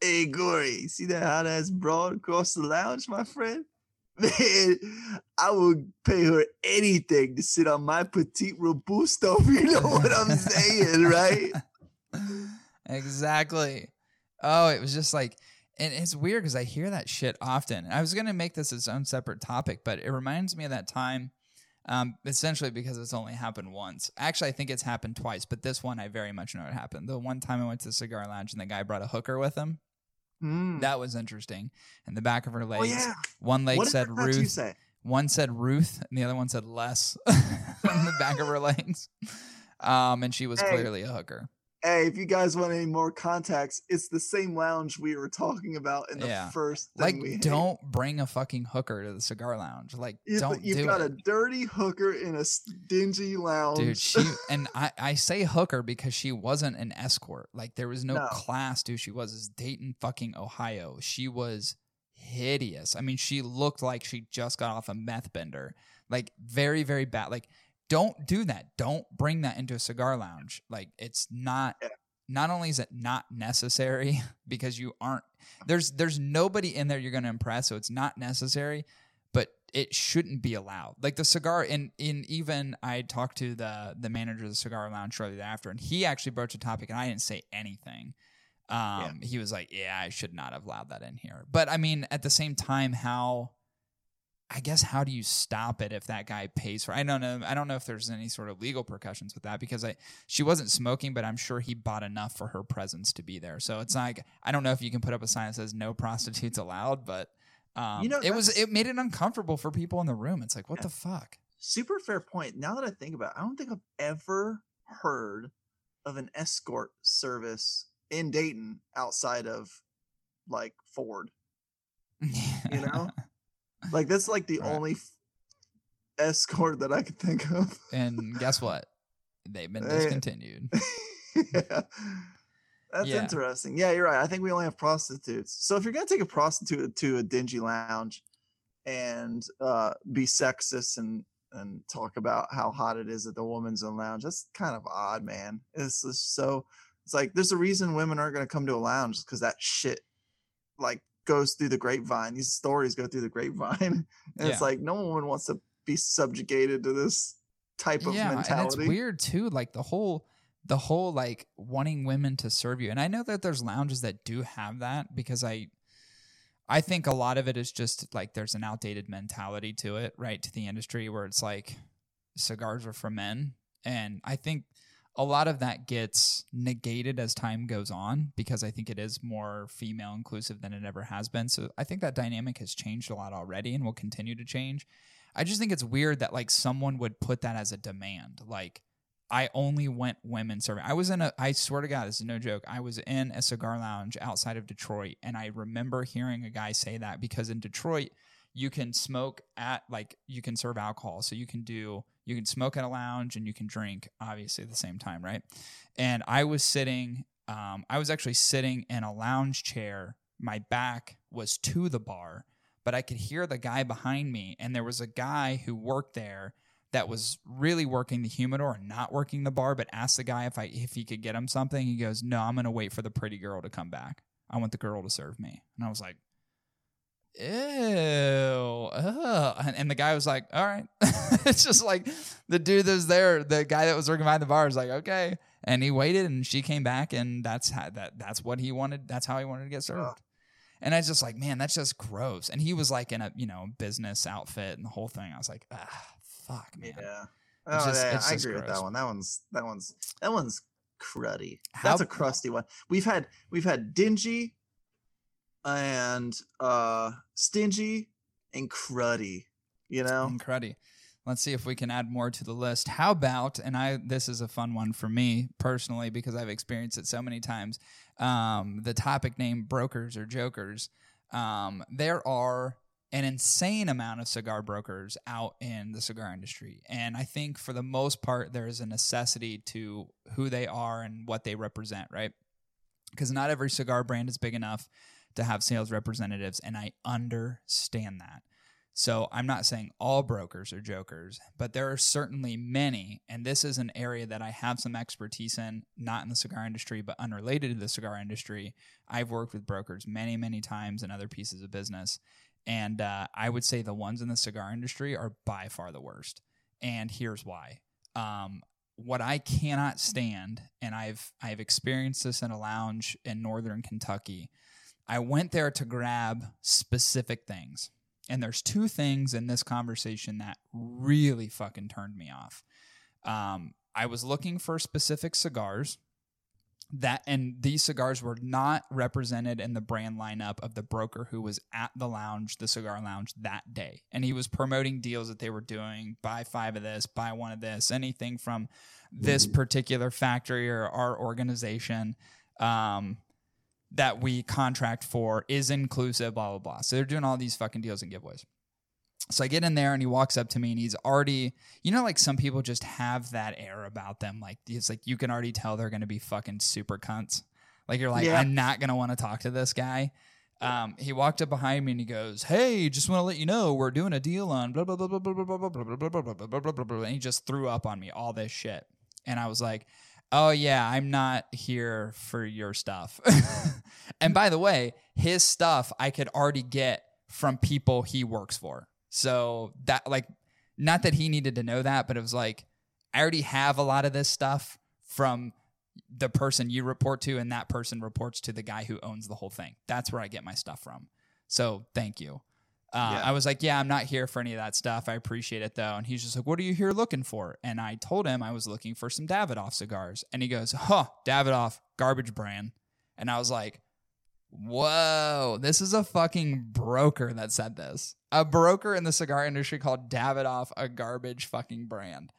Hey, Cory, see that hot ass broad across the lounge, my friend? Man, I would pay her anything to sit on my petite robusto. if You know what I'm saying, right? exactly. Oh, it was just like, and it's weird because I hear that shit often. I was gonna make this its own separate topic, but it reminds me of that time. Um, essentially because it's only happened once. Actually, I think it's happened twice, but this one I very much know it happened. The one time I went to the cigar lounge and the guy brought a hooker with him. Mm. That was interesting. And the back of her Oh legs, yeah. one leg what said Ruth, say? one said Ruth, and the other one said less on the back of her legs. Um, and she was Hey. clearly a hooker. Hey, if you guys want any more contacts, it's the same lounge we were talking about in the Yeah. first thing Like, don't bring a fucking hooker to the cigar lounge. Like, You've, don't you've do got it. a dirty hooker in a dingy lounge. Dude, she and I, I say hooker because she wasn't an escort. Like there was no, No. class, dude. She was It's Dayton, fucking Ohio. She was hideous. I mean, she looked like she just got off a meth bender. Like very, very bad. Like, don't do that. Don't bring that into a cigar lounge. Like, it's not. Yeah. Not only is it not necessary because you aren't there's there's nobody in there you're going to impress, so it's not necessary but it shouldn't be allowed. Like the cigar, in in even I talked to the the manager of the cigar lounge shortly after, and he actually broached a topic, and I didn't say anything. Um, he was like, "Yeah, I should not have allowed that in here." But I mean, at the same time, how? I guess how do you stop it if that guy pays for? I don't know. I don't know if there's any sort of legal repercussions with that because I she wasn't smoking, but I'm sure he bought enough for her presence to be there. So it's like I don't know if you can put up a sign that says no prostitutes allowed, but um, You know, it was it made it uncomfortable for people in the room. It's like what Yeah. the fuck? Super fair point. Now that I think about it, I don't think I've ever heard of an escort service in Dayton outside of like Ford. You know? Like that's like the Right. only f- escort that I could think of. and guess what? They've been discontinued. yeah. That's Yeah. interesting. Yeah, you're right. I think we only have prostitutes. So if you're gonna take a prostitute to a dingy lounge and uh, be sexist and and talk about how hot it is at the woman's own lounge, that's kind of odd, man. It's just so. It's like there's a reason women aren't gonna come to a lounge because that shit like goes through the grapevine. These stories go through the grapevine, and Yeah. it's like no woman wants to be subjugated to this type of yeah, and mentality. it's weird too. Like the whole the whole like wanting women to serve you. And I know that there's lounges that do have that because I I think a lot of it is just like there's an outdated mentality to it, right? To the industry where it's like cigars are for men. And I think a lot of that gets negated as time goes on because I think it is more female inclusive than it ever has been. So I think that dynamic has changed a lot already and will continue to change. I just think it's weird that like someone would put that as a demand. Like I only went women serving. I was in a I swear to God, this is no joke. I was in a cigar lounge outside of Detroit and I remember hearing a guy say that because in Detroit you can smoke at like you can serve alcohol. So you can do you can smoke at a lounge and you can drink obviously at the same time, right? And I was sitting um, I was actually sitting in a lounge chair. My back was to the bar, but I could hear the guy behind me and there was a guy who worked there that was really working the humidor and not working the bar, but asked the guy if I if he could get him something. He goes, "No, I'm going to wait for the pretty girl to come back. I want the girl to serve me." And I was like, ew, ugh. And, and the guy was like, all right. it's just like the dude that was there, the guy that was working behind the bar was like, okay. And he waited and she came back and that's how that that's what he wanted. That's how he wanted to get served. And I was just like, man, that's just gross. And he was like in a, you know, business outfit and the whole thing. I was like, ah, fuck, man. Yeah. It's Oh, just- yeah, I agree with that one. That one's that one's that one's cruddy. How- That's a crusty one. We've had we've had dingy and uh stingy and cruddy. You know? and cruddy. Let's see if we can add more to the list. How about, and I this is a fun one for me personally because I've experienced it so many times. Um, the topic name brokers or jokers. Um, there are an insane amount of cigar brokers out in the cigar industry, and I think for the most part there is a necessity to who they are and what they represent, right? Because not every cigar brand is big enough to have sales representatives, and I understand that. So I'm not saying all brokers are jokers, but there are certainly many, and this is an area that I have some expertise in, not in the cigar industry, but unrelated to the cigar industry. I've worked with brokers many, many times in other pieces of business, and uh, I would say the ones in the cigar industry are by far the worst. And here's why. Um, what I cannot stand, and I've I've experienced this in a lounge in northern Kentucky. I went there to grab specific things. And there's two things in this conversation that really fucking turned me off. Um, I was looking for specific cigars that, and these cigars were not represented in the brand lineup of the broker who was at the lounge, the cigar lounge that day. And he was promoting deals that they were doing buy five of this, buy one of this, anything from this particular factory or our organization. Um, that we contract for is inclusive, blah, blah, blah. So they're doing all these fucking deals and giveaways. So I get in there and he walks up to me and he's already, you know, like some people just have that air about them. Like it's like you can already tell they're going to be fucking super cunts. Like you're like, Yeah. I'm not going to want to talk to this guy. Um, he walked up behind me and he goes, "Hey, just want to let you know we're doing a deal on blah blah blah blah blah blah blah blah blah blah blah blah blah blah blah blah blah." And he just threw up on me all this shit, and I was like, "Oh yeah, I'm not here for your stuff." and by the way, his stuff I could already get from people he works for. So that like, not that he needed to know that, but it was like, I already have a lot of this stuff from the person you report to, and that person reports to the guy who owns the whole thing. That's where I get my stuff from. So thank you. Uh, Yeah. I was like, yeah, I'm not here for any of that stuff. I appreciate it though. And he's just like, what are you here looking for? And I told him I was looking for some Davidoff cigars. And he goes, huh, Davidoff, garbage brand. And I was like, whoa, this is a fucking broker that said this. A broker in the cigar industry called Davidoff a garbage fucking brand.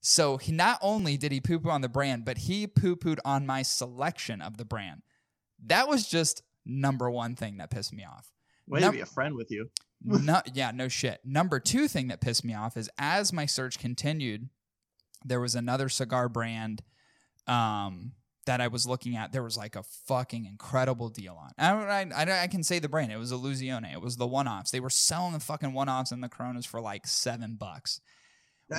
So he not only did he poo poo on the brand, but he poo pooed on my selection of the brand. That was just number one thing that pissed me off. Way Num- to be a friend with you. no, yeah, no shit. Number two thing that pissed me off is as my search continued, there was another cigar brand um, that I was looking at. There was like a fucking incredible deal on. I, I, I, can say the brand. It was Illusione. It was the one offs. They were selling the fucking one offs and the Coronas for like seven bucks,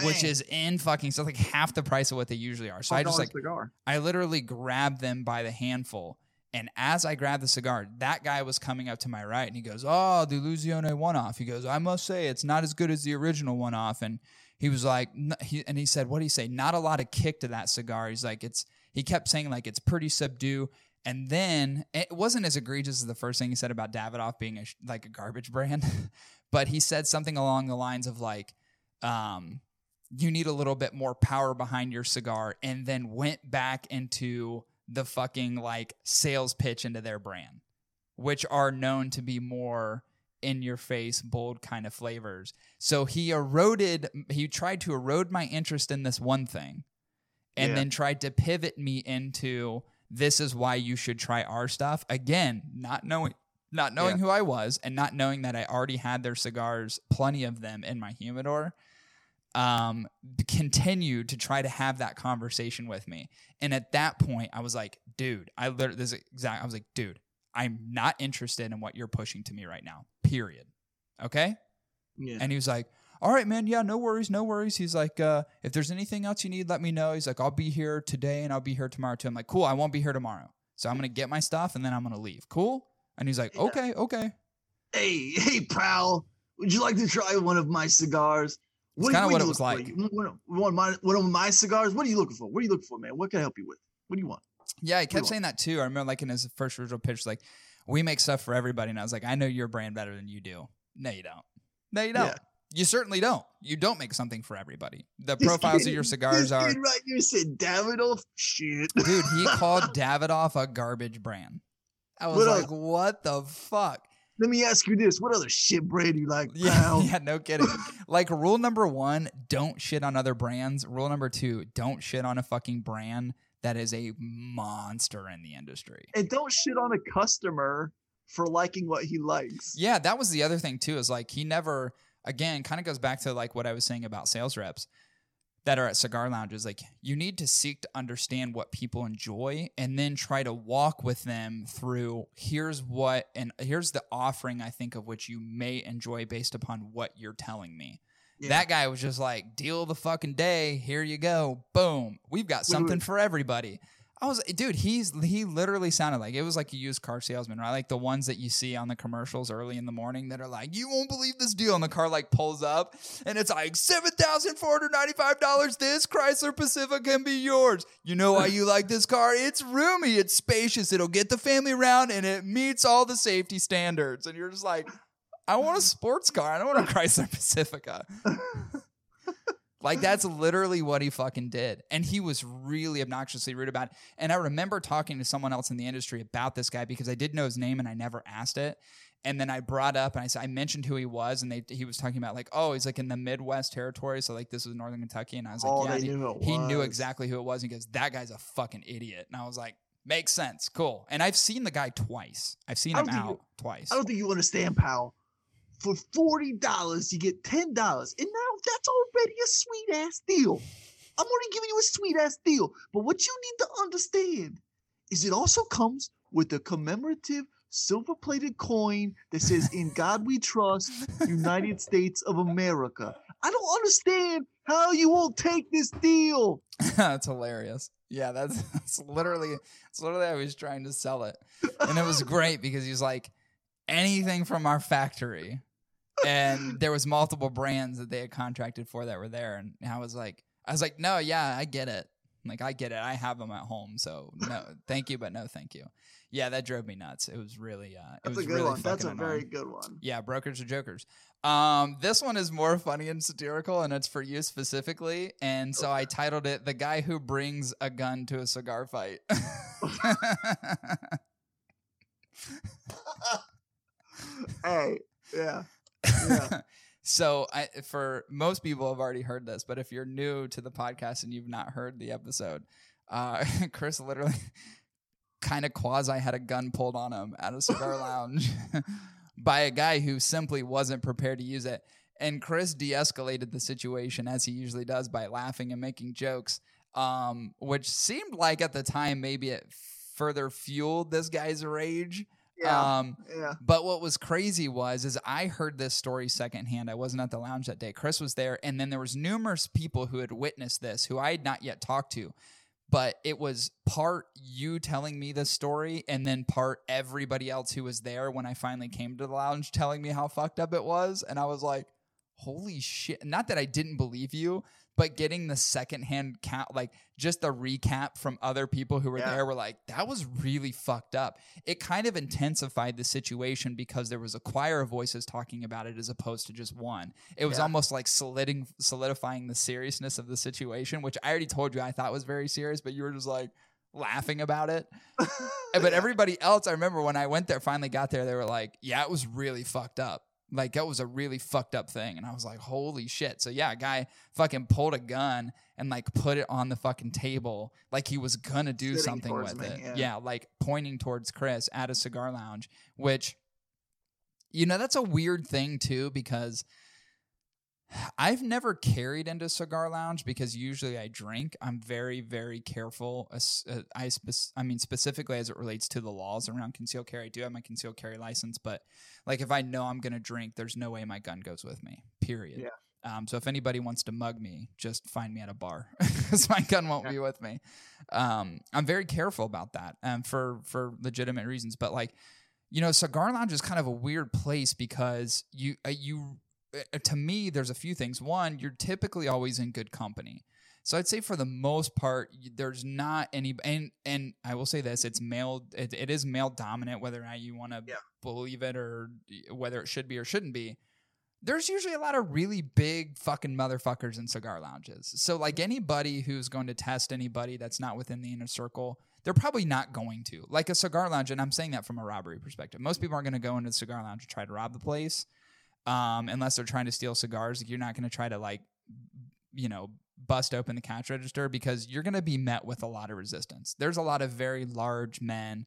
which is in fucking so like half the price of what they usually are. So I just like cigar. I literally grabbed them by the handful. And as I grabbed the cigar, that guy was coming up to my right and he goes, Oh, the Illusione one off. He goes, I must say, it's not as good as the original one off. And he was like, he, and he said, What did he say? Not a lot of kick to that cigar. He's like, It's, he kept saying, like, it's pretty subdue. And then it wasn't as egregious as the first thing he said about Davidoff being a, like a garbage brand, but he said something along the lines of, like, um, you need a little bit more power behind your cigar, and then went back into the fucking like sales pitch into their brand, which are known to be more in your face, bold kind of flavors. So he eroded, he tried to erode my interest in this one thing and Yeah. then tried to pivot me into this is why you should try our stuff. Again, not knowing. Not knowing Yeah. who I was and not knowing that I already had their cigars, plenty of them in my humidor, um, continued to try to have that conversation with me. And at that point, I was like, dude, I literally, this is exact. I was like, dude, I'm not interested in what you're pushing to me right now. Period. Okay. Yeah. And he was like, all right, man. Yeah, no worries. No worries. He's like, uh, if there's anything else you need, let me know. He's like, I'll be here today and I'll be here tomorrow too. I'm like, cool. I won't be here tomorrow. So I'm going to get my stuff and then I'm going to leave. Cool. And he's like, okay, okay. hey, hey, pal, would you like to try one of my cigars? It's What- kinda what what it was like. You want one, of my, one of my cigars? What are you looking for? What are you looking for, man? What can I help you with? What do you want? Yeah, he you kept saying that too. I remember like in his first original pitch, like, we make stuff for everybody. And I was like, I know your brand better than you do. No, you don't. No, you don't. Yeah. You certainly don't. You don't make something for everybody. The This profiles kid- of your cigars are right here said Davidoff. Oh, shit. dude, he called Davidoff a garbage brand. I was What like, what the fuck? Let me ask you this: What other shit brand do you like, Yeah, yeah, no kidding. like rule number one, don't shit on other brands. Rule number two, don't shit on a fucking brand that is a monster in the industry. And don't shit on a customer for liking what he likes. Yeah, that was the other thing too. Is like he never again kind of goes back to like what I was saying about sales reps that are at cigar lounges. Like you need to seek to understand what people enjoy and then try to walk with them through here's what and here's the offering I think of which you may enjoy based upon what you're telling me. Yeah. That guy was just like, deal the fucking day. Here you go. Boom. We've got something wait. for everybody. I was, dude, he's, he literally sounded like it was like a used car salesman, right? Like the ones that you see on the commercials early in the morning that are like, you won't believe this deal. And the car like pulls up and it's like $7,495. This Chrysler Pacifica can be yours. You know why you like this car? It's roomy. It's spacious. It'll get the family around and it meets all the safety standards. And you're just like, I want a sports car. I don't want a Chrysler Pacifica. Like that's mm-hmm. literally what he fucking did. And he was really obnoxiously rude about it. And I remember talking to someone else in the industry about this guy because I did know his name and I never asked it. And then I brought up and I said I mentioned who he was, and they he was talking about like, oh, he's like in the Midwest territory, so like this was Northern Kentucky, and I was like, oh, yeah, he- knew he knew exactly who it was. And he goes, that guy's a fucking idiot. And I was like, makes sense, cool. And I've seen the guy twice. I've seen him out you- twice. I don't think you understand, pal. For forty dollars, you get ten dollars, and now that's already a sweet ass deal. I'm already giving you a sweet ass deal. But what you need to understand is it also comes with a commemorative silver plated coin that says "In God We Trust, United States of America." I don't understand how you won't take this deal. that's hilarious. Yeah, that's, that's literally that's literally he was trying to sell it, and it was great because he was like anything from our factory, and there was multiple brands that they had contracted for that were there, and I was like, I was like, no, yeah, I get it. Like I get it. I have them at home, so no, thank you, but no, thank you. Yeah, that drove me nuts. It was really, uh, it That's was a good really one. That's a fucking very good one. Yeah, brokers are jokers. Um, this one is more funny and satirical, and it's for you specifically. And so I titled it "The Guy Who Brings a Gun to a Cigar Fight." Hey, yeah, yeah. so I, for most people have already heard this, but if you're new to the podcast and you've not heard the episode, uh, Chris literally kind of quasi had a gun pulled on him at a cigar lounge by a guy who simply wasn't prepared to use it. And Chris de-escalated the situation as he usually does by laughing and making jokes, um, which seemed like at the time maybe it further fueled this guy's rage. Yeah, Um, yeah. but what was crazy was is I heard this story secondhand. I wasn't at the lounge that day. Chris was there, and then there was numerous people who had witnessed this who I had not yet talked to. But it was part you telling me this story, and then part everybody else who was there when I finally came to the lounge telling me how fucked up it was. And I was like, holy shit. Not that I didn't believe you, but getting the secondhand count, like just the recap from other people who were Yeah. there were like, that was really fucked up. It kind of intensified the situation because there was a choir of voices talking about it as opposed to just one. It was Yeah. almost like soliding, solidifying the seriousness of the situation, which I already told you I thought was very serious, but you were just like laughing about it. But everybody else, I remember when I went there, finally got there, they were like, yeah, it was really fucked up. Like, that was a really fucked up thing. And I was like, holy shit. So, yeah, a guy fucking pulled a gun and like put it on the fucking table like he was gonna do Sitting something with me, it. yeah. yeah, like pointing towards Chris at a cigar lounge, which, you know, that's a weird thing too, because I've never carried into cigar lounge because usually I drink. I'm very, very careful. uh, I, I mean, specifically as it relates to the laws around concealed carry. I do have my concealed carry license, but like if I know I'm going to drink, there's no way my gun goes with me, period. Yeah. Um, so if anybody wants to mug me, just find me at a bar because my gun won't Yeah. be with me. Um, I'm very careful about that um, for for legitimate reasons. But like, you know, cigar lounge is kind of a weird place because you uh, you Eh, eh, to me there's a few things. One, you're typically always in good company. So I'd say for the most part, there's not any, and and I will say this: it's male, it, it is male dominant. Whether or not you want to Yeah. believe it or whether it should be or shouldn't be, there's usually a lot of really big fucking motherfuckers in cigar lounges. So like mm-hmm. anybody who's going to test anybody that's not within the inner circle, they're probably not going to. Like a cigar lounge, and I'm saying that from a robbery perspective. Most people aren't going to go into the cigar lounge and try to rob the place, um, unless they're trying to steal cigars. You're not going to try to like, you know, bust open the cash register because you're going to be met with a lot of resistance. There's a lot of very large men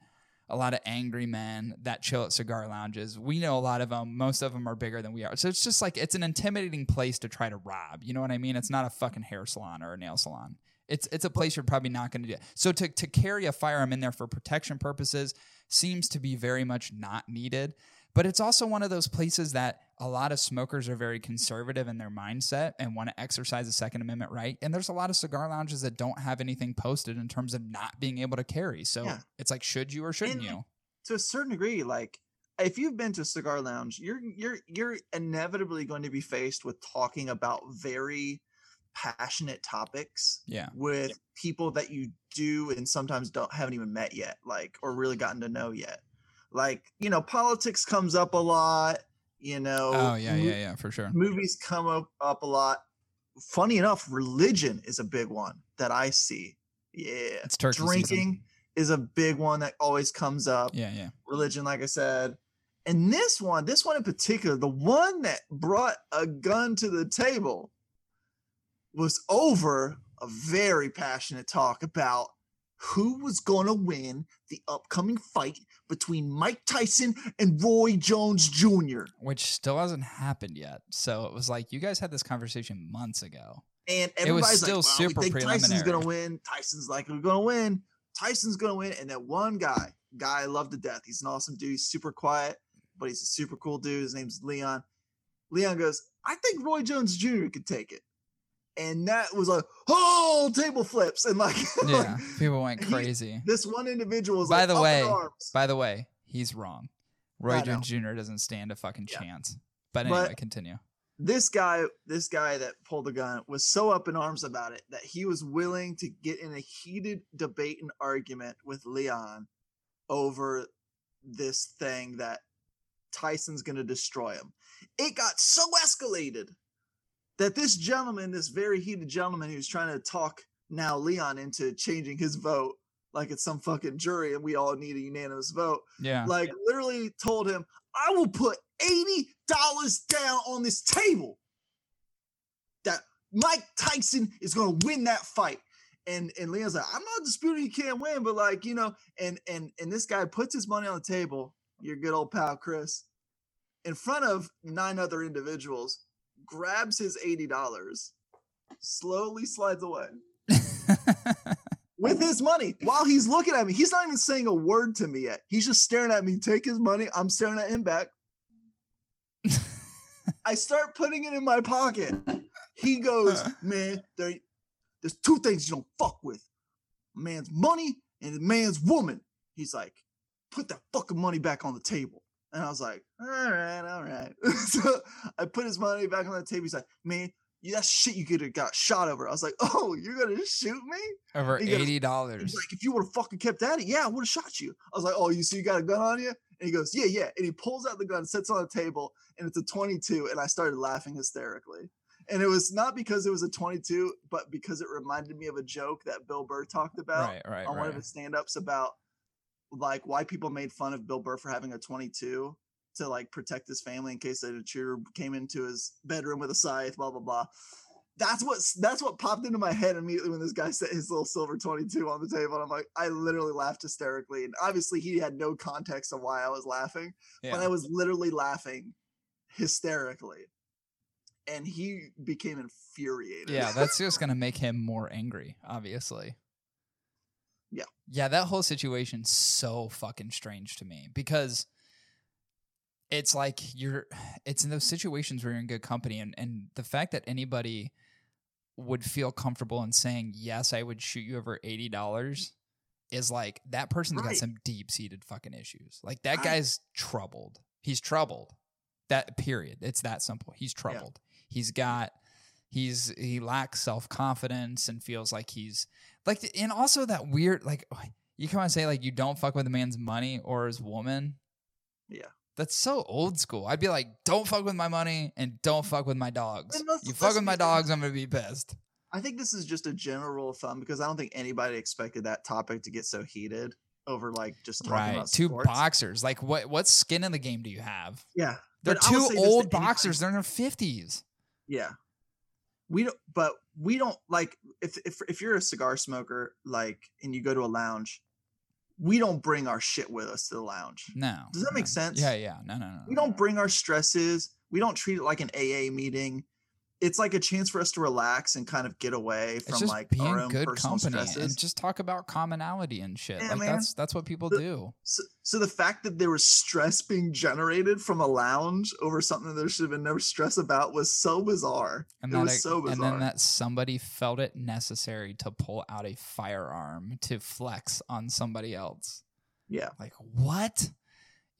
a lot of angry men that chill at cigar lounges. We know a lot of them. Most of them are bigger than we are. So it's just like it's an intimidating place to try to rob. You know what I mean? It's not a fucking hair salon or a nail salon. It's it's a place you're probably not going to do. So to to carry a firearm in there for protection purposes seems to be very much not needed. But it's also one of those places that a lot of smokers are very conservative in their mindset and want to exercise the Second Amendment right. And there's a lot of cigar lounges that don't have anything posted in terms of not being able to carry. So Yeah. it's like, should you or shouldn't And, you? to a certain degree, like if you've been to a cigar lounge, you're you're you're inevitably going to be faced with talking about very passionate topics Yeah. with people that you do and sometimes don't haven't even met yet, like or really gotten to know yet. Like, you know, politics comes up a lot, you know. Oh yeah, yeah, yeah, for sure. Movies come up, up a lot. Funny enough, religion is a big one that I see. Yeah. It's turkey season. Drinking is a big one that always comes up Yeah, yeah. religion, like I said. And this one, this one in particular, the one that brought a gun to the table was over a very passionate talk about who was going to win the upcoming fight between Mike Tyson and Roy Jones Jr. Which still hasn't happened yet. So it was like you guys had this conversation months ago. And It was everybody's still like, super we think Tyson's gonna win. Tyson's likely gonna win. Tyson's gonna win. And that one guy, guy I love to death. He's an awesome dude. He's super quiet, but he's a super cool dude. His name's Leon. Leon goes, I think Roy Jones Jr. could take it. And that was like, oh, table flips. And like, Yeah. like, People went he- crazy. this one individual was By like, the way. By the way, he's wrong. Roy I know. Jones Jr. doesn't stand a fucking Yeah. chance. But But- anyway, continue. this guy this guy that pulled the gun was so up in arms about it that he was willing to get in a heated debate and argument with leon over this thing that tyson's going to destroy him it got so escalated that this gentleman this very heated gentleman who's trying to talk now leon into changing his vote like it's some fucking jury and we all need a unanimous vote Yeah. like literally told him, I will put $80 down on this table that Mike Tyson is gonna win that fight. And and Leon's like, I'm not disputing he can't win, but like, you know, and and and this guy puts his money on the table, your good old pal Chris, in front of nine other individuals, grabs his $80, slowly slides away with his money while he's looking at me. He's not even saying a word to me yet. He's just staring at me. Take his money. I'm staring at him back. I start putting it in my pocket. He goes, man, there, there's two things you don't fuck with: a man's money and a man's woman. He's like, put that fucking money back on the table. And I was like, all right, all right. so I put his money back on the table. He's like, man, that shit you could have got shot over. I was like, oh, you're gonna shoot me? Over eighty He's dollars. like, if you would have fucking kept at it, yeah, I would have shot you. I was like, oh, you see, you got a gun on you? And he goes, yeah, yeah. And he pulls out the gun, sits on the table, and it's a 22. And I started laughing hysterically. And it was not because it was a 22, but because it reminded me of a joke that Bill Burr talked about Right, right, on one of his stand-ups about like why people made fun of Bill Burr for having a 22 to like protect his family in case a intruder came into his bedroom with a scythe, blah blah blah. That's what that's what popped into my head immediately when this guy set his little silver 22 on the table. And I'm like, I literally laughed hysterically. And obviously he had no context of why I was laughing, but I was literally laughing hysterically. And he became infuriated. Yeah, that's just gonna make him more angry, obviously. Yeah. Yeah, that whole situation's so fucking strange to me because it's like you're it's in those situations where you're in good company and, and the fact that anybody would feel comfortable in saying, Yes, I would shoot you over eighty dollars is like that person's got some deep seated fucking issues. Like that guy's troubled. He's troubled. That period. It's that simple. He's troubled. He's got he's he lacks self-confidence and feels like he's like and also that weird like oh, you come and say like you don't fuck with a man's money or his woman. Yeah. that's so old school. I'd be like don't fuck with my money and don't fuck with my dogs. You fuck with my dogs i'm gonna be pissed. I think this is just a general rule of thumb because I don't think anybody expected that topic to get so heated over like just talking right. about two sports. boxers. Like what what skin in the game do you have? Yeah, they're two old boxers. they're in their 50s Yeah, we don't. But we don't like if if if you're a cigar smoker like and you go to a lounge, we don't bring our shit with us to the lounge. no Does that make sense? yeah yeah no no no We no, don't no. bring our stresses. We don't treat it like an AA meeting. It's like a chance for us to relax and kind of get away from like being our own good personal company stresses. and just talk about commonality and shit Yeah, like man. that's that's what people The- do So, so the fact that there was stress being generated from a lounge over something that there should have been no stress about was so bizarre. and it was so bizarre. and then that somebody felt it necessary to pull out a firearm to flex on somebody else yeah, like what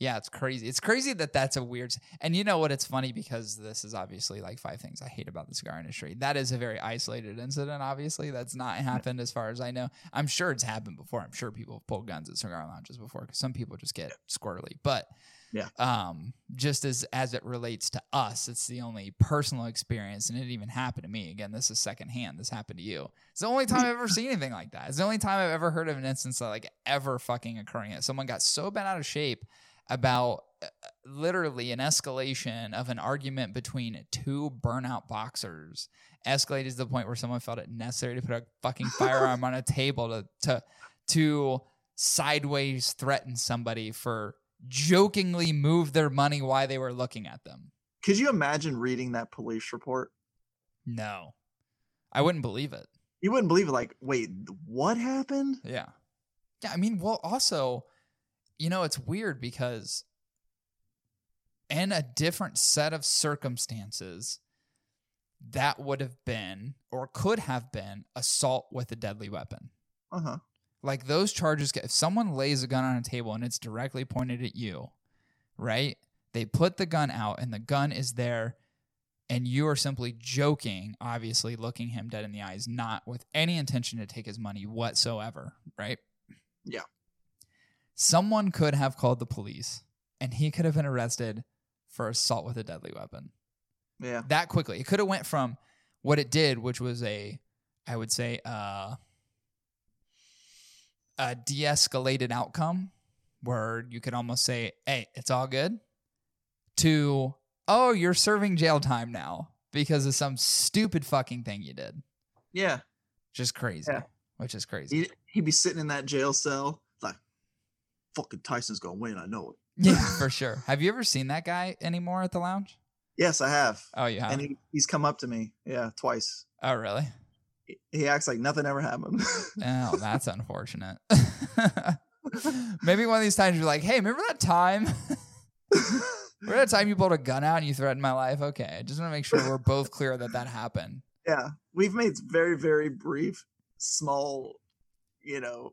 yeah it's crazy. It's crazy that that's a weird and you know what? It's funny because this is obviously like five things i hate about the cigar industry. That is a very isolated incident obviously. That's not happened as far as i know. I'm sure it's happened before. I'm sure people have pulled guns at cigar lounges before because some people just get squirrely but Yeah. um just as as it relates to us it's the only personal experience and it even happened to me. Again this is secondhand. This happened to you. It's the only time i've ever seen anything like that. It's the only time i've ever heard of an instance that like ever fucking occurring that someone got so bent out of shape about uh, literally an escalation of an argument between two burnout boxers escalated to the point where someone felt it necessary to put a fucking firearm on a table to to to sideways threaten somebody for jokingly move their money while they were looking at them. could you imagine reading that police report? No. I wouldn't believe it. You wouldn't believe it. Like, wait, what happened? Yeah. Yeah, I mean, well, also, you know, it's weird because in a different set of circumstances, that would have been or could have been assault with a deadly weapon. Uh huh. Like those charges, if someone lays a gun on a table and it's directly pointed at you, right? They put the gun out and the gun is there, and you are simply joking, obviously looking him dead in the eyes, not with any intention to take his money whatsoever, right? Yeah. Someone could have called the police and he could have been arrested for assault with a deadly weapon Yeah. that quickly. It could have went from what it did, which was a, I would say, uh, a de-escalated outcome, where you could almost say, "Hey, it's all good," to "Oh, you're serving jail time now because of some stupid fucking thing you did." Yeah. Just crazy. Yeah. Which is crazy. He'd, he'd be sitting in that jail cell, fucking Tyson's gonna win. I know it. yeah, for sure. Have you ever seen that guy anymore at the lounge? Yes, I have. Oh, yeah. And he, he's come up to me, yeah, twice. oh, really? He- He acts like nothing ever happened. Oh, that's unfortunate. Maybe one of these times you're like, hey, remember that time? remember that time you pulled a gun out and you threatened my life? Okay, I just want to make sure we're both clear that that happened. yeah, we've made very, very brief, small, you know,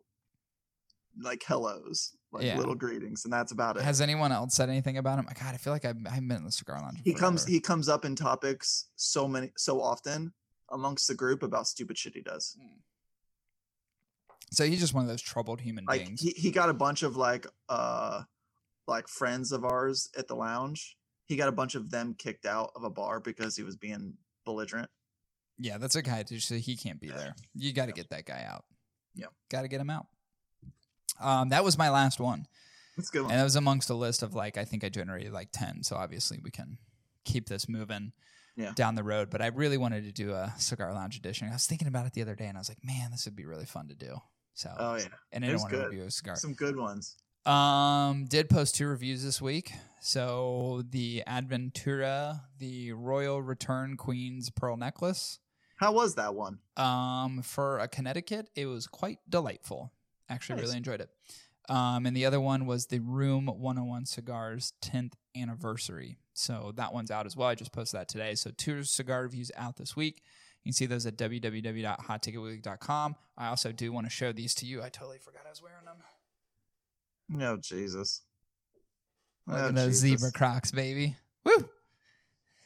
like hellos. Like Yeah. little greetings, and that's about it. Has anyone else said anything about him? God, I feel like I've, I haven't been in the cigar lounge. he comes he comes up in topics so many so often amongst the group about stupid shit he does. so he's just one of those troubled human Like beings. he, he got a bunch of like uh like friends of ours at the lounge. He got a bunch of them kicked out of a bar because he was being belligerent. yeah, that's a guy. So he can't be there. You got to get that guy out. Yeah. got to get him out. Um, that was my last one. That's a good one. And it was amongst a list of like I think I generated like ten. So obviously we can keep this moving Yeah. down the road. But I really wanted to do a cigar lounge edition. I was thinking about it the other day, and I was like, man, this would be really fun to do. So oh yeah, and I was want to review a cigar. some good ones. Um, did post two reviews this week. So the Adventura, the Royal Return Queen's Pearl Necklace. How was that one? Um, for a Connecticut, it was quite delightful. Actually, Nice. really enjoyed it. Um, and the other one was the Room 101 Cigars 10th anniversary. So that one's out as well. I just posted that today. So two cigar reviews out this week. You can see those at www.hotticketweek.com. I also do want to show these to you. I totally forgot I was wearing them. No Jesus. Look Oh, at those Jesus. zebra crocs, baby. Woo!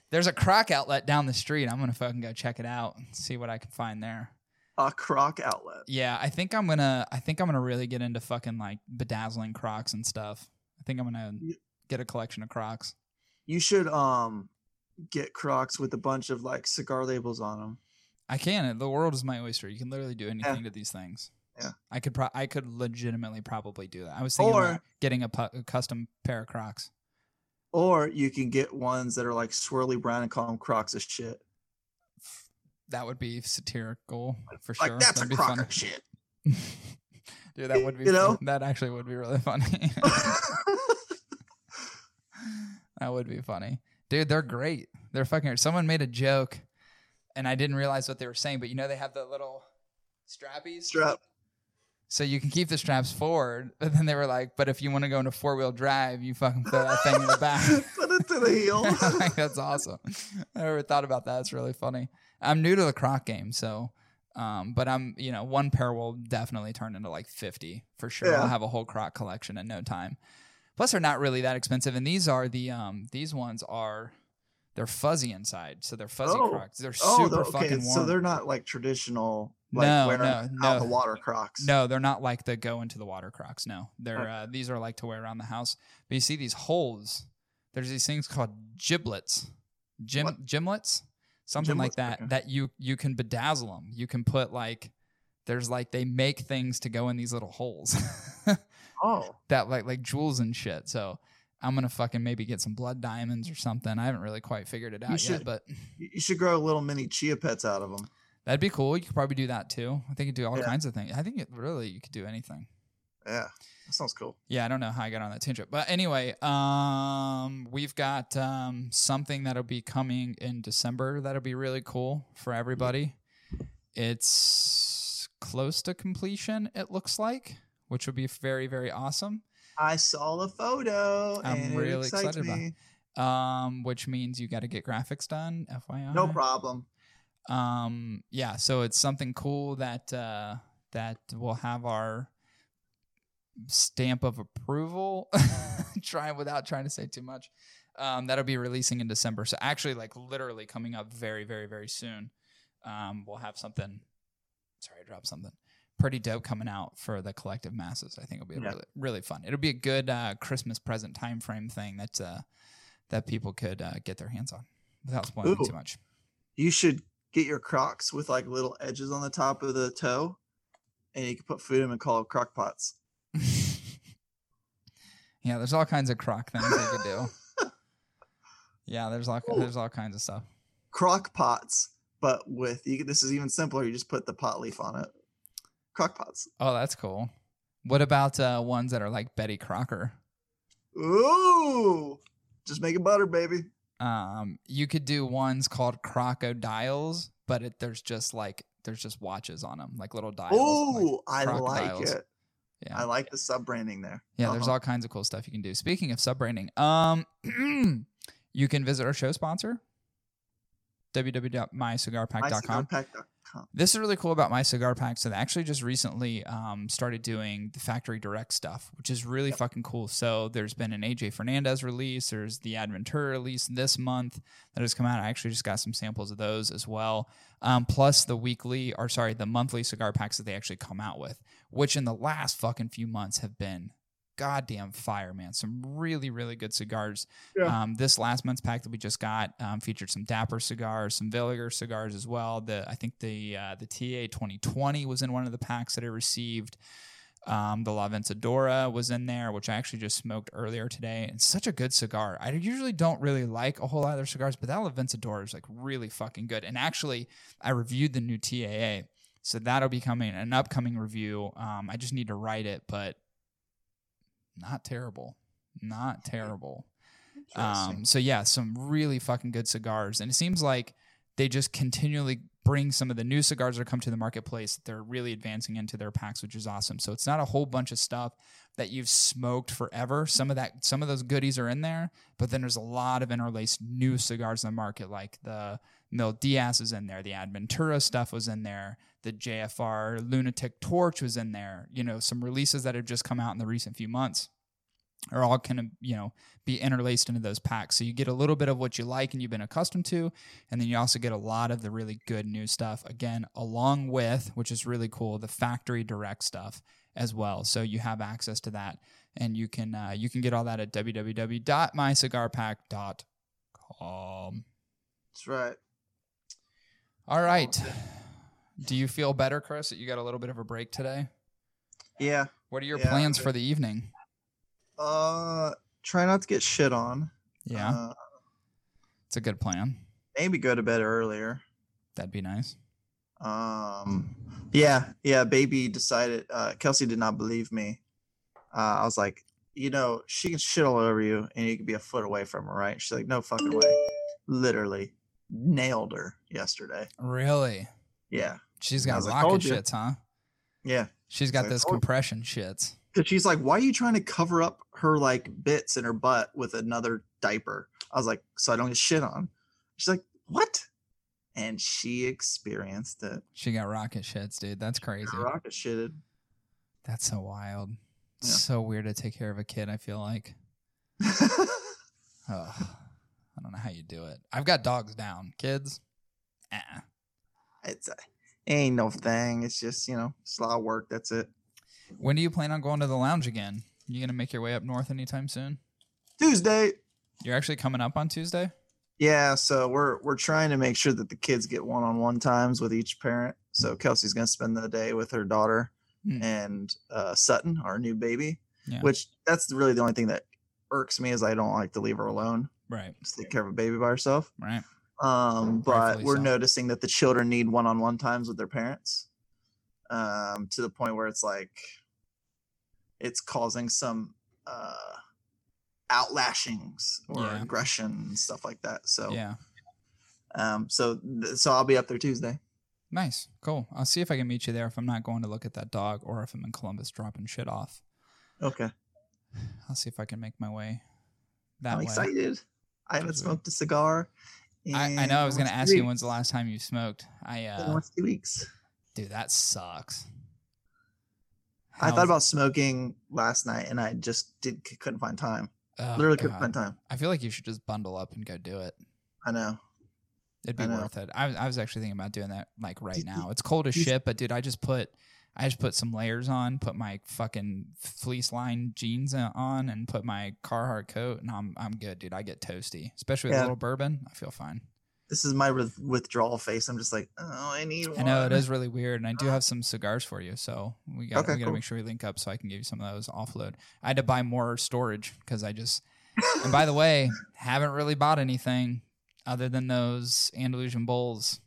There's a croc outlet down the street. I'm gonna fucking go check it out and see what I can find there. A croc outlet. Yeah, I think I'm gonna I think I'm gonna really get into fucking like bedazzling crocs and stuff. I think I'm gonna get a collection of crocs. You should um get crocs with a bunch of like cigar labels on them. I can. The world is my oyster. You can literally do anything to these things. Yeah. I could pro- I could legitimately probably do that. I was thinking Or- about getting a, pu- a custom pair of crocs. Or you can get ones that are like swirly brown and call them crocs of shit. That would be satirical for Like sure. that's That'd a funny. of shit. Dude, that would be You know? that actually would be really funny. that would be funny. Dude, they're great. They're fucking someone made a joke and I didn't realize what they were saying, but you know they have the little strappies? Strap. So you can keep the straps forward, but then they were like, but if you want to go into four wheel drive, you fucking throw that thing in the back. Put it to the heel. Like, That's awesome. I never thought about that. It's really funny. I'm new to the croc game, so um, but I'm you know one pair will definitely turn into like 50 for sure. Yeah. I'll have a whole croc collection in no time. Plus, they're not really that expensive, and these are the um these ones are they're fuzzy inside, so they're fuzzy Oh. crocs. They're Oh, super the- okay. fucking warm. So they're not like traditional, like No, wearing no, no. the water crocs. No, they're not like the go into the water crocs. No, they're Okay. uh, these are like to wear around the house. But you see these holes. There's these things called giblets, What? gimlets, something like Gimlets, that. okay. That you you can bedazzle them. You can put like there's like they make things to go in these little holes Oh, that like like jewels and shit. So I'm gonna fucking maybe get some blood diamonds or something. I haven't really quite figured it out yet, should. but you should grow a little mini chia pets out of them. that'd be cool. You could probably do that too. I think you do all Yeah. kinds of things. I think it really you could do anything. Yeah, that sounds cool. Yeah, I don't know how I got on that tangent. But anyway, um, we've got um, something that'll be coming in December that'll be really cool for everybody. It's close to completion, it looks like, which would be very, very awesome. I saw the photo. I'm and really it excited about me. Um, which means you got to get graphics done, FYI. No problem. um yeah so it's something cool that uh that will have our stamp of approval trying without trying to say too much um that'll be releasing in december so actually like literally coming up very very very soon um we'll have something sorry i dropped something pretty dope coming out for the collective masses i think it'll be Yeah. really really fun it'll be a good uh christmas present time frame thing that uh that people could uh, get their hands on without spoiling Ooh. too much You should get your Crocs with like little edges on the top of the toe, and you can put food in them and call them crock pots. Yeah, there's all kinds of crock things they could do. Yeah, there's all Ooh. there's all kinds of stuff. Crock pots, but with you. This is even simpler. You just put the pot leaf on it. Crock pots. Oh, that's cool. What about uh, ones that are like Betty Crocker? Ooh, just make it butter, baby. Um, you could do ones called crocodiles, but it, there's just like there's just watches on them, like little dials. like- I like it. Yeah, I like the sub branding there. yeah. There's Uh-huh. all kinds of cool stuff you can do. Speaking of sub branding, um, you can visit our show sponsor, www.mycigarpack.com. MyCigarPack.com. This is really cool about my cigar pack. So they actually just recently um, started doing the factory direct stuff, which is really fucking cool. So there's been an AJ Fernandez release. There's the Adventura release this month that has come out. I actually just got some samples of those as well. Um, plus the weekly, or sorry, the monthly cigar packs that they actually come out with, which in the last fucking few months have been goddamn fire, man. Some really, really good cigars. Yeah. Um, this last month's pack that we just got um, featured some Dapper cigars, some Villiger cigars as well. The I think the uh, the TAA 2020 was in one of the packs that I received. Um, the La Vencedora was in there, which I actually just smoked earlier today. It's such a good cigar. I usually don't really like a whole lot of their cigars, but that La Vencedora is like really fucking good. And actually, I reviewed the new TAA, so that'll be coming an upcoming review. Um, I just need to write it, but not terrible, not terrible. Um, so yeah, some really fucking good cigars, and it seems like they just continually bring some of the new cigars that come to the marketplace. They're really advancing into their packs, which is awesome. So it's not a whole bunch of stuff that you've smoked forever. Some of that, some of those goodies are in there, but then there's a lot of interlaced new cigars in the market, like the Mil Días is in there, the Adventura stuff was in there, the JFR Lunatic Torch was in there. You know, some releases that have just come out in the recent few months are all kind of you know be interlaced into those packs so you get a little bit of what you like and you've been accustomed to and then you also get a lot of the really good new stuff again along with which is really cool the factory direct stuff as well so you have access to that and you can uh, you can get all that at www.mycigarpack.com That's right. All right do you feel better chris that you got a little bit of a break today Yeah. what are your Yeah, plans for the evening Uh, try not to get shit on. yeah Uh, it's a good plan maybe go to bed earlier. that'd be nice Um, yeah, yeah. Baby decided. Uh, Kelsey did not believe me. Uh, I was like, you know, she can shit all over you, and you can be a foot away from her, right? She's like, no fucking way. Literally nailed her yesterday. really Yeah, She's got rocket you." shits, huh? yeah. She's got "Told compression shits. Because she's like, why are you trying to cover up her like bits in her butt with another diaper? I was like, so I don't get shit on. She's like, what? And she experienced it. She got rocket shits, dude. That's crazy. Rocket shitted. That's so wild. Yeah. so weird to take care of a kid, I feel like. I don't know how you do it. I've got dogs down. Kids? eh. it's a, ain't no thing. It's just you know, it's a lot of work. That's it. When do you plan on going to the lounge again? You gonna make your way up north anytime soon? Tuesday. You're actually coming up on Tuesday? Yeah, so we're we're trying to make sure that the kids get one on one times with each parent. So Kelsey's gonna spend the day with her daughter Hmm. and uh, Sutton, our new baby. Yeah. Which that's really the only thing that irks me is I don't like to leave her alone Right, take care of a baby by herself. right. Um, but Rightfully we're so. noticing that the children need one on one times with their parents. Um, to the point where it's like it's causing some uh outlashings or Yeah. aggression and stuff like that. So Yeah. um so th- so I'll be up there Tuesday. Nice. Cool. I'll see if I can meet you there if I'm not going to look at that dog or if I'm in Columbus dropping shit off. Okay. I'll see if I can make my way that I'm way. excited. I haven't smoked a cigar. I, I know I was going to ask two you when's the last time you smoked. I In uh almost two weeks. dude, that sucks. I thought about smoking last night and I just did couldn't find time. oh, Literally couldn't God. find time. I feel like you should just bundle up and go do it. I know. It'd be know. worth it. I, was- I was actually thinking about doing that like right now. It's cold as shit, but dude, I just put I just put some layers on, put my fucking fleece line jeans on, and put my Carhartt coat, and I'm I'm good, dude. I get toasty, especially with a little bourbon. I feel fine. This is my with- withdrawal face. I'm just like, oh, I need one. I know it is really weird, and I do have some cigars for you, so we got Okay, we got to cool. make sure we link up so I can give you some of those offload. I had to buy more storage because I just. and by the way, haven't really bought anything other than those Andalusian Bulls,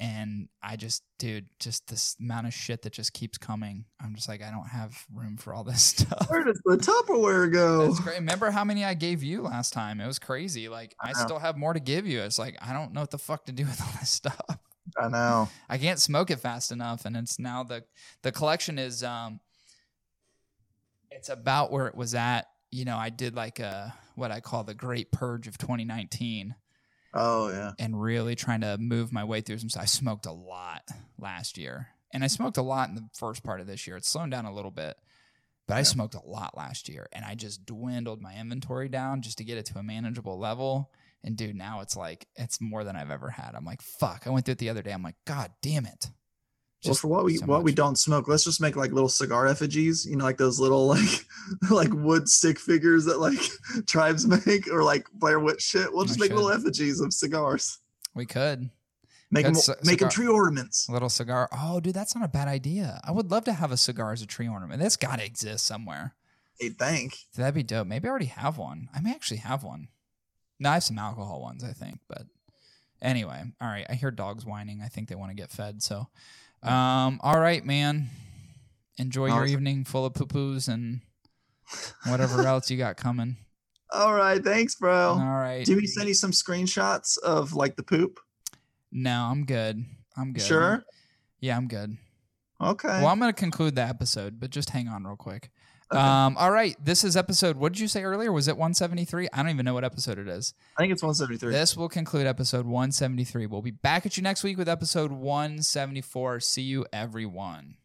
and I just, dude, just this amount of shit that just keeps coming. I'm just like, I don't have room for all this stuff. Where does the Tupperware go? It's great. Remember how many I gave you last time? It was crazy. Like I I still have more to give you. It's like I don't know what the fuck to do with all this stuff. I know. I can't smoke it fast enough, and it's now the the collection is um, it's about where it was at. You know, I did like a what I call the Great Purge of 2019, Oh yeah. and really trying to move my way through some stuff. I smoked a lot last year, and I smoked a lot in the first part of this year. It's slowing down a little bit, but I smoked a lot last year, and I just dwindled my inventory down just to get it to a manageable level. And dude, now it's like it's more than I've ever had. I'm like, fuck. I went through it the other day. I'm like, god damn it. Well, for what we so what we don't smoke, let's just make like little cigar effigies. You know, like those little like like wood stick figures that like tribes make, or like Blair Witch shit. We'll We just make should. little effigies of cigars. we could Make them ci- make them tree ornaments. little cigar. Oh, dude, that's not a bad idea. I would love to have a cigar as a tree ornament. That's got to exist somewhere. Hey, thank. That'd be dope. Maybe I already have one. I may actually have one. No, I have some alcohol ones, I think. But anyway, all right. I hear dogs whining. I think they want to get fed. So, um, all right, man. Enjoy your Awesome. evening full of poo poos and whatever else you got coming. All right, thanks, bro. All right. Do we send you some screenshots of like the poop? No, I'm good. I'm good. Sure. Yeah, I'm good. Okay. Well, I'm going to conclude the episode, but just hang on real quick. Okay. Um, all right. This is episode, what did you say earlier? Was it 173? I don't even know what episode it is. I think it's 173. This will conclude episode 173. We'll be back at you next week with episode 174. See you, everyone.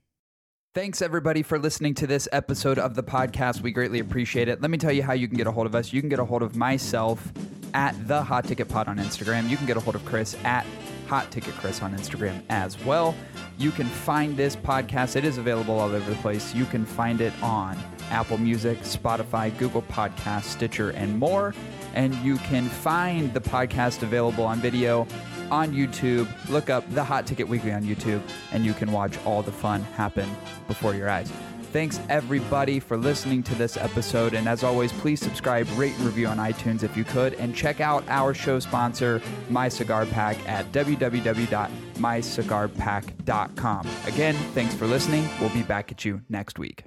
Thanks, everybody, for listening to this episode of the podcast. We greatly appreciate it. Let me tell you how you can get a hold of us. You can get a hold of myself at the Hot Ticket Pod on Instagram. You can get a hold of Chris at Hot Ticket Chris on Instagram as well. You can find this podcast. It is available all over the place. You can find it on Apple Music, Spotify, Google Podcasts, Stitcher, and more. And you can find the podcast available on video on YouTube. Look up the Hot Ticket Weekly on YouTube, and you can watch all the fun happen before your eyes. Thanks everybody for listening to this episode. And as always, please subscribe, rate, and review on iTunes if you could. And check out our show sponsor, My Cigar Pack, at www.mycigarpack.com. Again, thanks for listening. We'll be back at you next week.